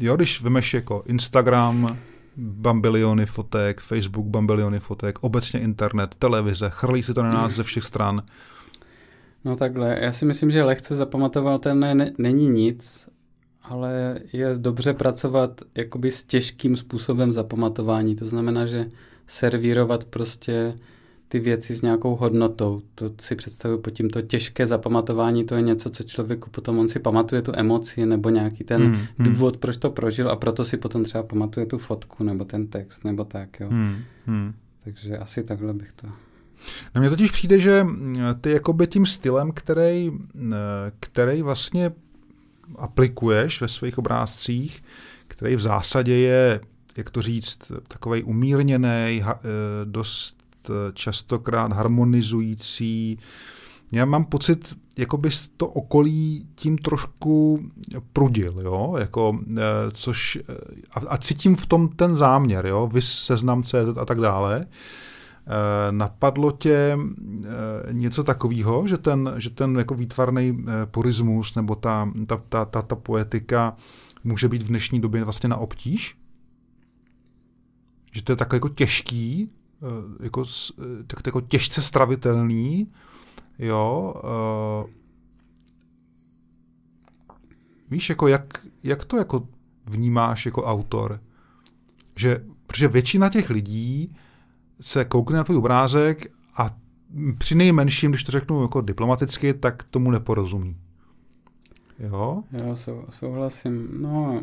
Jo, když vemeš jako Instagram, bambiliony fotek, Facebook, bambiliony fotek, obecně internet, televize, chrlí se to na nás ze všech stran. No takhle, já si myslím, že lehce zapamatovatelné ne, není nic, ale je dobře pracovat jakoby s těžkým způsobem zapamatování. To znamená, že servírovat prostě ty věci s nějakou hodnotou. To si představuji pod tímto těžké zapamatování, to je něco, co člověku potom on si pamatuje tu emoci nebo nějaký ten hmm, hmm. důvod, proč to prožil a proto si potom třeba pamatuje tu fotku nebo ten text nebo tak, jo. Hmm, hmm. Takže asi takhle bych to... Na mně totiž přijde, že ty jakoby tím stylem, který, který vlastně aplikuješ ve svých obrázcích, který v zásadě je, jak to říct, takový umírněný, dost Eh, častokrát harmonizující. Já mám pocit, jako bys to okolí tím trošku prudil, jo, jako, eh, což, eh, a, a cítím v tom ten záměr, jo, vys seznam CZ a tak dále. Napadlo tě něco takového, že ten, že ten jako výtvarný purismus nebo ta, ta, ta, ta, ta poetika může být v dnešní době vlastně na obtíž? Že to je tak jako těžký Eh, jako, eh, tak, jako těžce stravitelný, jo, uh, víš, jako jak, jak to jako vnímáš jako autor? Že, protože většina těch lidí se koukne na tvůj obrázek a při nejmenším, když to řeknu jako diplomaticky, tak tomu neporozumí. Jo? Já souhlasím. No,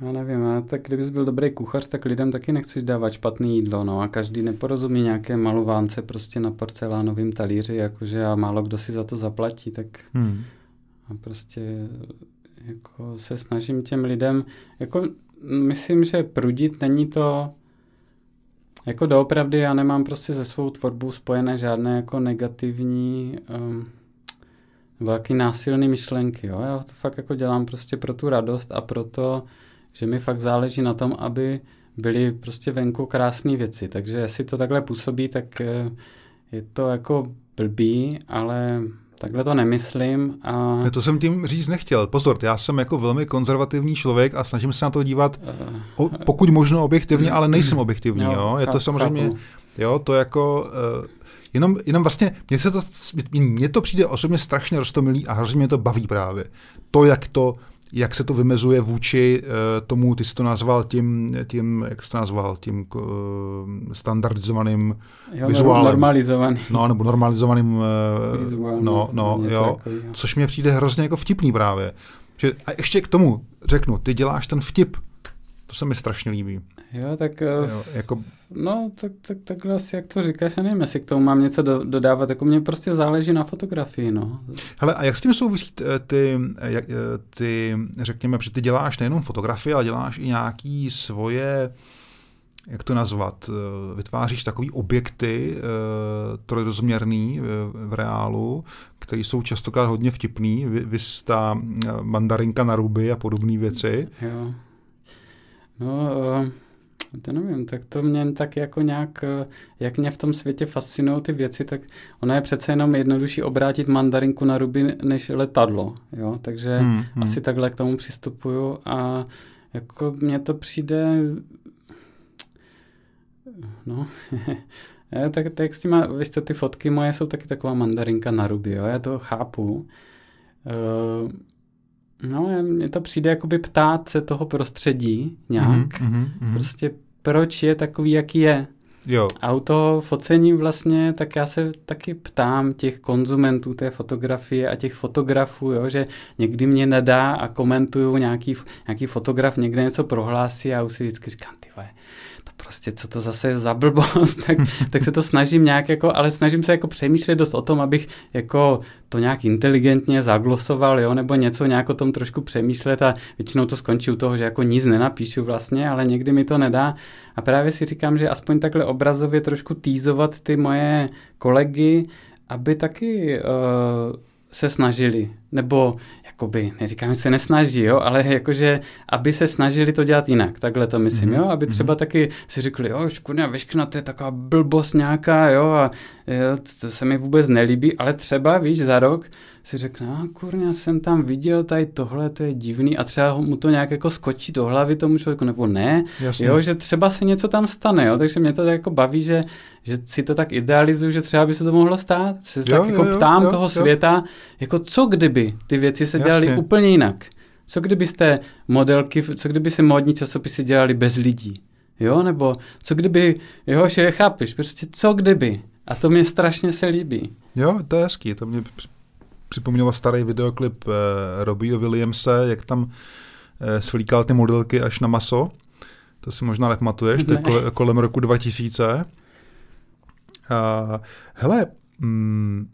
já nevím, a tak kdybys byl dobrý kuchař, tak lidem taky nechceš dávat špatné jídlo, no a každý neporozumí nějaké malovánce prostě na porcelánovém talíři, jakože a málo kdo si za to zaplatí, tak hmm. a prostě jako se snažím těm lidem, jako myslím, že prudit není to jako doopravdy já nemám prostě se svou tvorbou spojené žádné jako negativní um, nebo jaký násilný myšlenky, jo? Já to fakt jako dělám prostě pro tu radost a pro to, že mi fakt záleží na tom, aby byly prostě venku krásné věci. Takže jestli to takhle působí, tak eh, je to jako blbý, ale takhle to nemyslím. A... Ne, to jsem tím říct nechtěl. Pozor, já jsem jako velmi konzervativní člověk a snažím se na to dívat uh, pokud možno objektivně, ale nejsem objektivní. Jo, jo? Je to samozřejmě, jo, to jako... Uh, jenom, jenom vlastně, mně, se to, mně to přijde osobně strašně roztomilý a hrozně mě to baví právě. To, jak to jak se to vymezuje vůči uh, tomu, ty jsi to nazval tím, tím jak jsi to nazval, tím uh, standardizovaným jo, vizuálem. Normalizovaným. No, nebo normalizovaným, uh, no, no, jo, což mě přijde hrozně jako vtipný právě. Že, a ještě k tomu řeknu, ty děláš ten vtip, to se mi strašně líbí. Jo, tak... Jo, jako... No, tak, tak, takhle asi, jak to říkáš, já nevím, jestli k tomu mám něco do, dodávat, jako mě prostě záleží na fotografii, no. Hele, a jak s tím souvisí ty, jak, ty, řekněme, protože ty děláš nejenom fotografii, ale děláš i nějaký svoje, jak to nazvat, vytváříš takový objekty trojrozměrný v reálu, které jsou častokrát hodně vtipný, vys ta mandarinka na ruby a podobné věci. Jo. No, uh to nevím, tak to mě tak jako nějak, eh, jak mě v tom světě fascinují ty věci, tak ona je přece jenom jednodušší obrátit mandarinku na ruby než letadlo, jo, takže hmm, hmm. asi takhle k tomu přistupuju a jako mně to přijde, no, já, [laughs] tak, tak s těma, víš co, ty fotky moje jsou taky taková mandarinka na ruby, jo, já to chápu, uh, No, mně to přijde jakoby ptát se toho prostředí nějak. Mm-hmm, mm-hmm. Prostě proč je takový, jaký je. Jo. A u toho focení vlastně, tak já se taky ptám těch konzumentů té fotografie a těch fotografů, jo, že někdy mě nedá a komentuju nějaký, nějaký fotograf, někde něco prohlásí a už si vždycky říkám, ty vole, prostě co to zase je za blbost, [laughs] tak, tak se to snažím nějak jako, ale snažím se jako přemýšlet dost o tom, abych jako to nějak inteligentně zaglosoval, jo, nebo něco nějak o tom trošku přemýšlet a většinou to skončí u toho, že jako nic nenapíšu vlastně, ale někdy mi to nedá. A právě si říkám, že aspoň takhle obrazově trošku týzovat ty moje kolegy, aby taky uh, se snažili, nebo jakoby, neříkám, že se nesnaží, jo, ale jakože, aby se snažili to dělat jinak, takhle to myslím, mm-hmm. jo, aby třeba mm-hmm. taky si řekli, jo, škurňa, veškna, to je taková blbost nějaká, jo, a jo, to se mi vůbec nelíbí, ale třeba, víš, za rok si řekne, a kurňa, jsem tam viděl tady tohle, to je divný a třeba mu to nějak jako skočí do hlavy tomu člověku, nebo ne, Jasně. jo, že třeba se něco tam stane, jo, takže mě to jako baví, že, že si to tak idealizuju, že třeba by se to mohlo stát, se jo, tak jako jo, ptám jo, toho jo. světa, jako co kdyby ty věci se dělaly úplně jinak, co kdybyste modelky, co kdyby se módní časopisy dělali bez lidí, jo, nebo co kdyby, jo, že chápeš, prostě co kdyby, a to mě strašně se líbí. Jo, to je hezký, to mě připomnělo starý videoklip eh, Robbie Williamse, jak tam eh, svlíkal ty modelky až na maso. To si možná nepamatuješ, to je [laughs] kole, kolem roku 2000. Uh, hele, mm,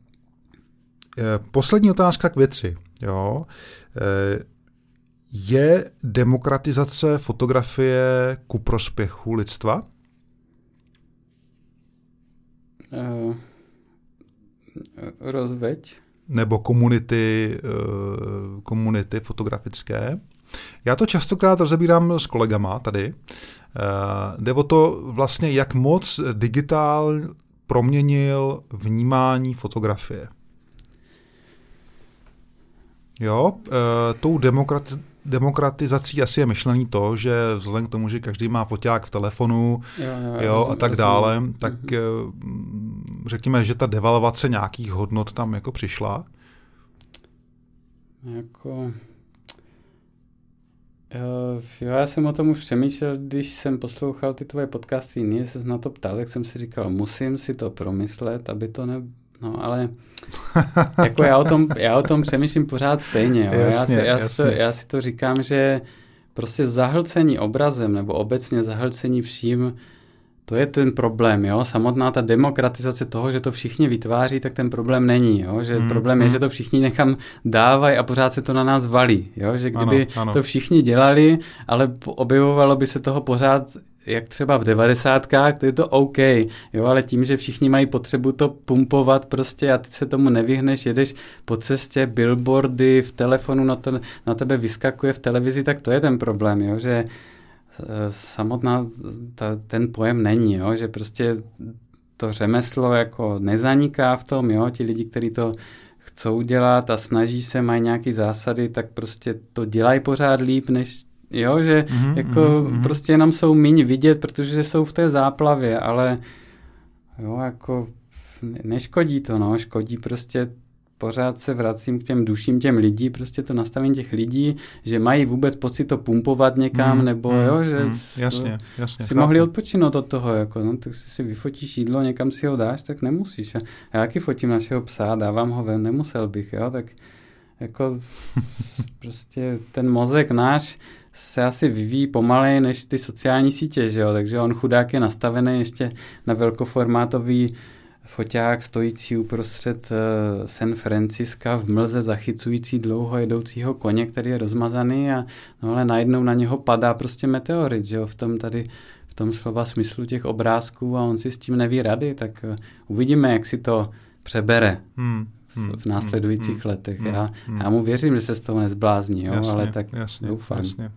poslední otázka k věci. Jo. Eh, je demokratizace fotografie ku prospěchu lidstva? Uh, rozveď nebo komunity, eh, komunity fotografické. Já to častokrát rozebírám s kolegama tady. Eh, jde o to vlastně, jak moc digitál proměnil vnímání fotografie. Jo, eh, tou demokrati- demokratizací asi je myšlený to, že vzhledem k tomu, že každý má foťák v telefonu jo, jo, jo, a tak dále, rozum. tak mm-hmm. řekněme, že ta devalvace nějakých hodnot tam jako přišla. Jako... Jo, já jsem o tom už přemýšlel, když jsem poslouchal ty tvoje podcasty, jiný se na to ptal, tak jsem si říkal, musím si to promyslet, aby to ne, No, ale jako já o tom, já o tom přemýšlím pořád stejně. Jo. Jasně, já, si, já, jasně. Si to, já si to říkám, že prostě zahlcení obrazem nebo obecně zahlcení vším, to je ten problém, jo. Samotná ta demokratizace toho, že to všichni vytváří, tak ten problém není, jo. Že mm, problém mm. je, že to všichni někam dávají a pořád se to na nás valí, jo. Že kdyby ano, ano. to všichni dělali, ale objevovalo by se toho pořád jak třeba v devadesátkách, to je to OK, jo, ale tím, že všichni mají potřebu to pumpovat prostě a ty se tomu nevyhneš, jedeš po cestě, billboardy v telefonu na, to, na tebe vyskakuje v televizi, tak to je ten problém, jo, že eh, samotná ta, ten pojem není, jo, že prostě to řemeslo jako nezaniká v tom, jo, ti lidi, kteří to chcou dělat a snaží se, mají nějaké zásady, tak prostě to dělají pořád líp, než Jo, že mm-hmm, jako mm-hmm. prostě nám jsou míň vidět, protože jsou v té záplavě, ale jo, jako neškodí to, no, škodí prostě pořád se vracím k těm duším těm lidí, prostě to nastavení těch lidí, že mají vůbec pocit to pumpovat někam, mm, nebo mm, jo, že mm, jasně, jasně, si chápu. mohli odpočinout od toho, jako, no, tak si si vyfotíš jídlo, někam si ho dáš, tak nemusíš. Já jaký fotím našeho psa, dávám ho ven, nemusel bych, jo, tak jako [laughs] prostě ten mozek náš se asi vyvíjí pomaleji než ty sociální sítě, že jo? takže on chudák je nastavený ještě na velkoformátový foťák stojící uprostřed uh, San Franciska v mlze zachycující dlouho jedoucího koně, který je rozmazaný a no ale najednou na něho padá prostě meteorit, že jo, v tom tady v tom slova smyslu těch obrázků a on si s tím neví rady, tak uh, uvidíme, jak si to přebere. Hmm v, v následujících hmm, letech. Hmm, já, hmm. já mu věřím, že se z toho nezblázní, jo, jasně, ale tak jasně, doufám. Jasně.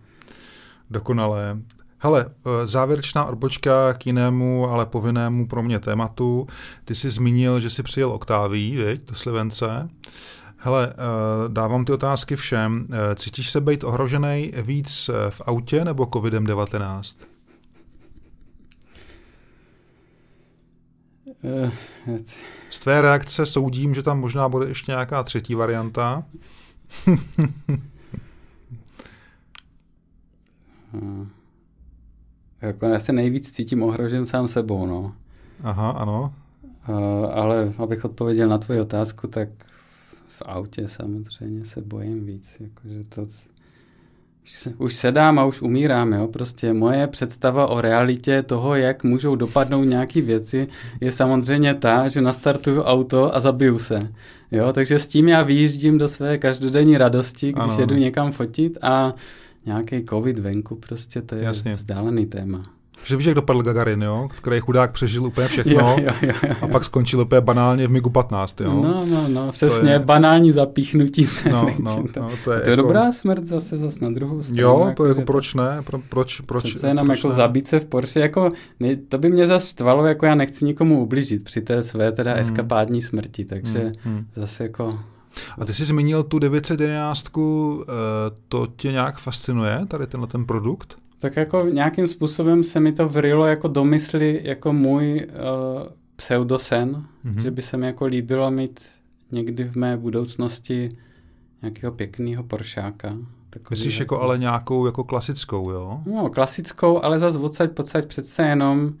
Dokonalé. Hele, eh, závěrečná odbočka k jinému, ale povinnému pro mě tématu. Ty jsi zmínil, že jsi přijel Oktáví, viď, do Slivence. Hele, eh, dávám ty otázky všem. Eh, cítíš se být ohrožený víc v autě nebo COVID-19? Z tvé reakce soudím, že tam možná bude ještě nějaká třetí varianta. [laughs] Hmm. Jako já se nejvíc cítím ohrožen sám sebou, no. Aha, ano. Uh, ale abych odpověděl na tvoji otázku, tak v autě samozřejmě se bojím víc. Jakože to, už, se, už sedám a už umírám, jo. Prostě moje představa o realitě toho, jak můžou dopadnout nějaké věci, je samozřejmě ta, že nastartuju auto a zabiju se. Jo, takže s tím já vyjíždím do své každodenní radosti, když ano. jedu někam fotit a nějaký covid venku, prostě to je Jasně. vzdálený téma. Že víš, jak dopadl Gagarin, jo? který chudák přežil úplně všechno jo, jo, jo, jo. a pak skončil úplně banálně v MiGu 15. Jo? No, no, no, přesně, je... banální zapíchnutí se. No, no, no, to je, to je jako... dobrá smrt zase, zase na druhou stranu. Jo, jako, jako proč ne? Pro, proč, proč, Přece jenom proč jako ne? zabít se v Porsche, jako, ne, to by mě zase štvalo, jako já nechci nikomu ublížit při té své teda hmm. eskapádní smrti, takže hmm, hmm. zase jako a ty jsi zmínil tu 911, eh, to tě nějak fascinuje, tady tenhle ten produkt? Tak jako nějakým způsobem se mi to vrilo jako domysly jako můj uh, pseudosen, mm-hmm. že by se mi jako líbilo mít někdy v mé budoucnosti nějakého pěkného poršáka. Myslíš jako, jako ale nějakou jako klasickou, jo? No, klasickou, ale zase odsaď podsaď přece jenom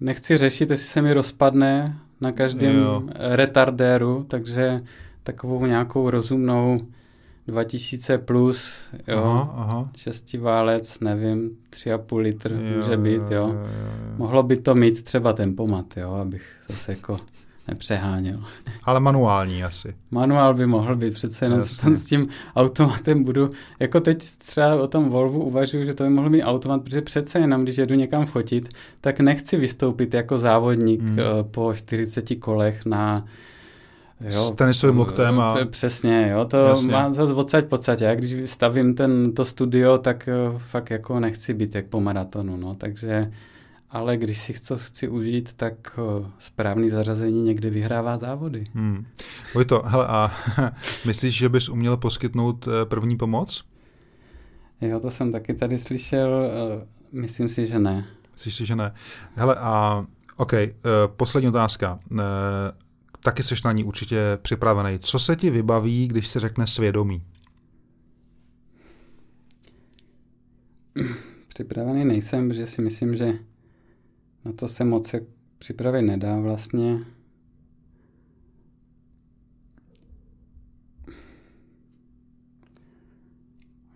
nechci řešit, jestli se mi rozpadne na každém retardéru, takže takovou nějakou rozumnou 2000 plus, jo, aha, aha. šestiválec, nevím, tři a půl litr jo, může být, jo. Jo, jo, jo. Mohlo by to mít třeba tempomat, jo, abych zase jako nepřeháněl. [laughs] Ale manuální asi. Manuál by mohl být, přece jenom tam s tím automatem budu, jako teď třeba o tom Volvu uvažuji, že to by mohl být automat, protože přece jenom, když jedu někam fotit, tak nechci vystoupit jako závodník hmm. Eh, po 40 kolech na Jo, s tenisovým loktem a... Přesně, jo, to Jasně. má zase odsaď podstatě. Já když stavím ten, to studio, tak eh, fakt jako nechci být jak po maratonu, no, takže ale když si chci, chci užít, tak eh, správný zařazení někdy vyhrává závody. Hmm. to, hele, a [laughs] myslíš, že bys uměl poskytnout eh, první pomoc? Jo, to jsem taky tady slyšel. Myslím si, že ne. Myslíš si, že ne? Hele, a OK, poslední otázka taky jsi na ní určitě připravený. Co se ti vybaví, když se řekne svědomí? Připravený nejsem, protože si myslím, že na to se moc připravit nedá vlastně.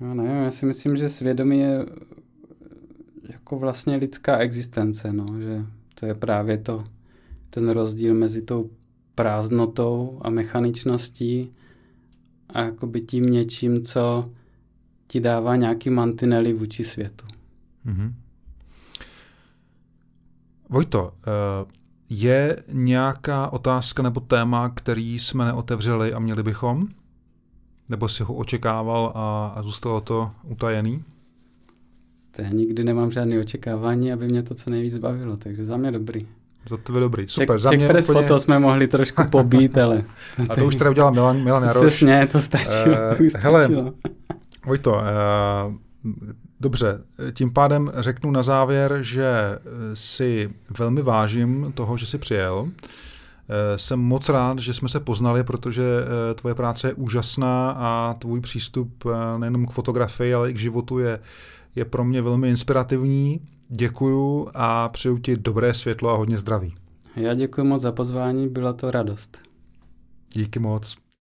No nevím, já si myslím, že svědomí je jako vlastně lidská existence, no, že to je právě to, ten rozdíl mezi tou prázdnotou a mechaničností a jakoby tím něčím, co ti dává nějaký mantinely vůči světu. Mm-hmm. Vojto, eh, je nějaká otázka nebo téma, který jsme neotevřeli a měli bychom? Nebo si ho očekával a, a zůstalo to utajený? To já nikdy nemám žádné očekávání, aby mě to co nejvíc bavilo, takže za mě dobrý. Za to dobrý, super. Ček, za mě úplně... foto jsme mohli trošku pobít, ale... [laughs] A to už teda udělal Milan, Milan Jaroš. Přesně, to stačilo. Uh, to už hele, Vojto, uh, dobře, tím pádem řeknu na závěr, že si velmi vážím toho, že jsi přijel. Jsem moc rád, že jsme se poznali, protože tvoje práce je úžasná a tvůj přístup nejenom k fotografii, ale i k životu je, je pro mě velmi inspirativní. Děkuju a přeju ti dobré světlo a hodně zdraví. Já děkuji moc za pozvání, byla to radost. Díky moc.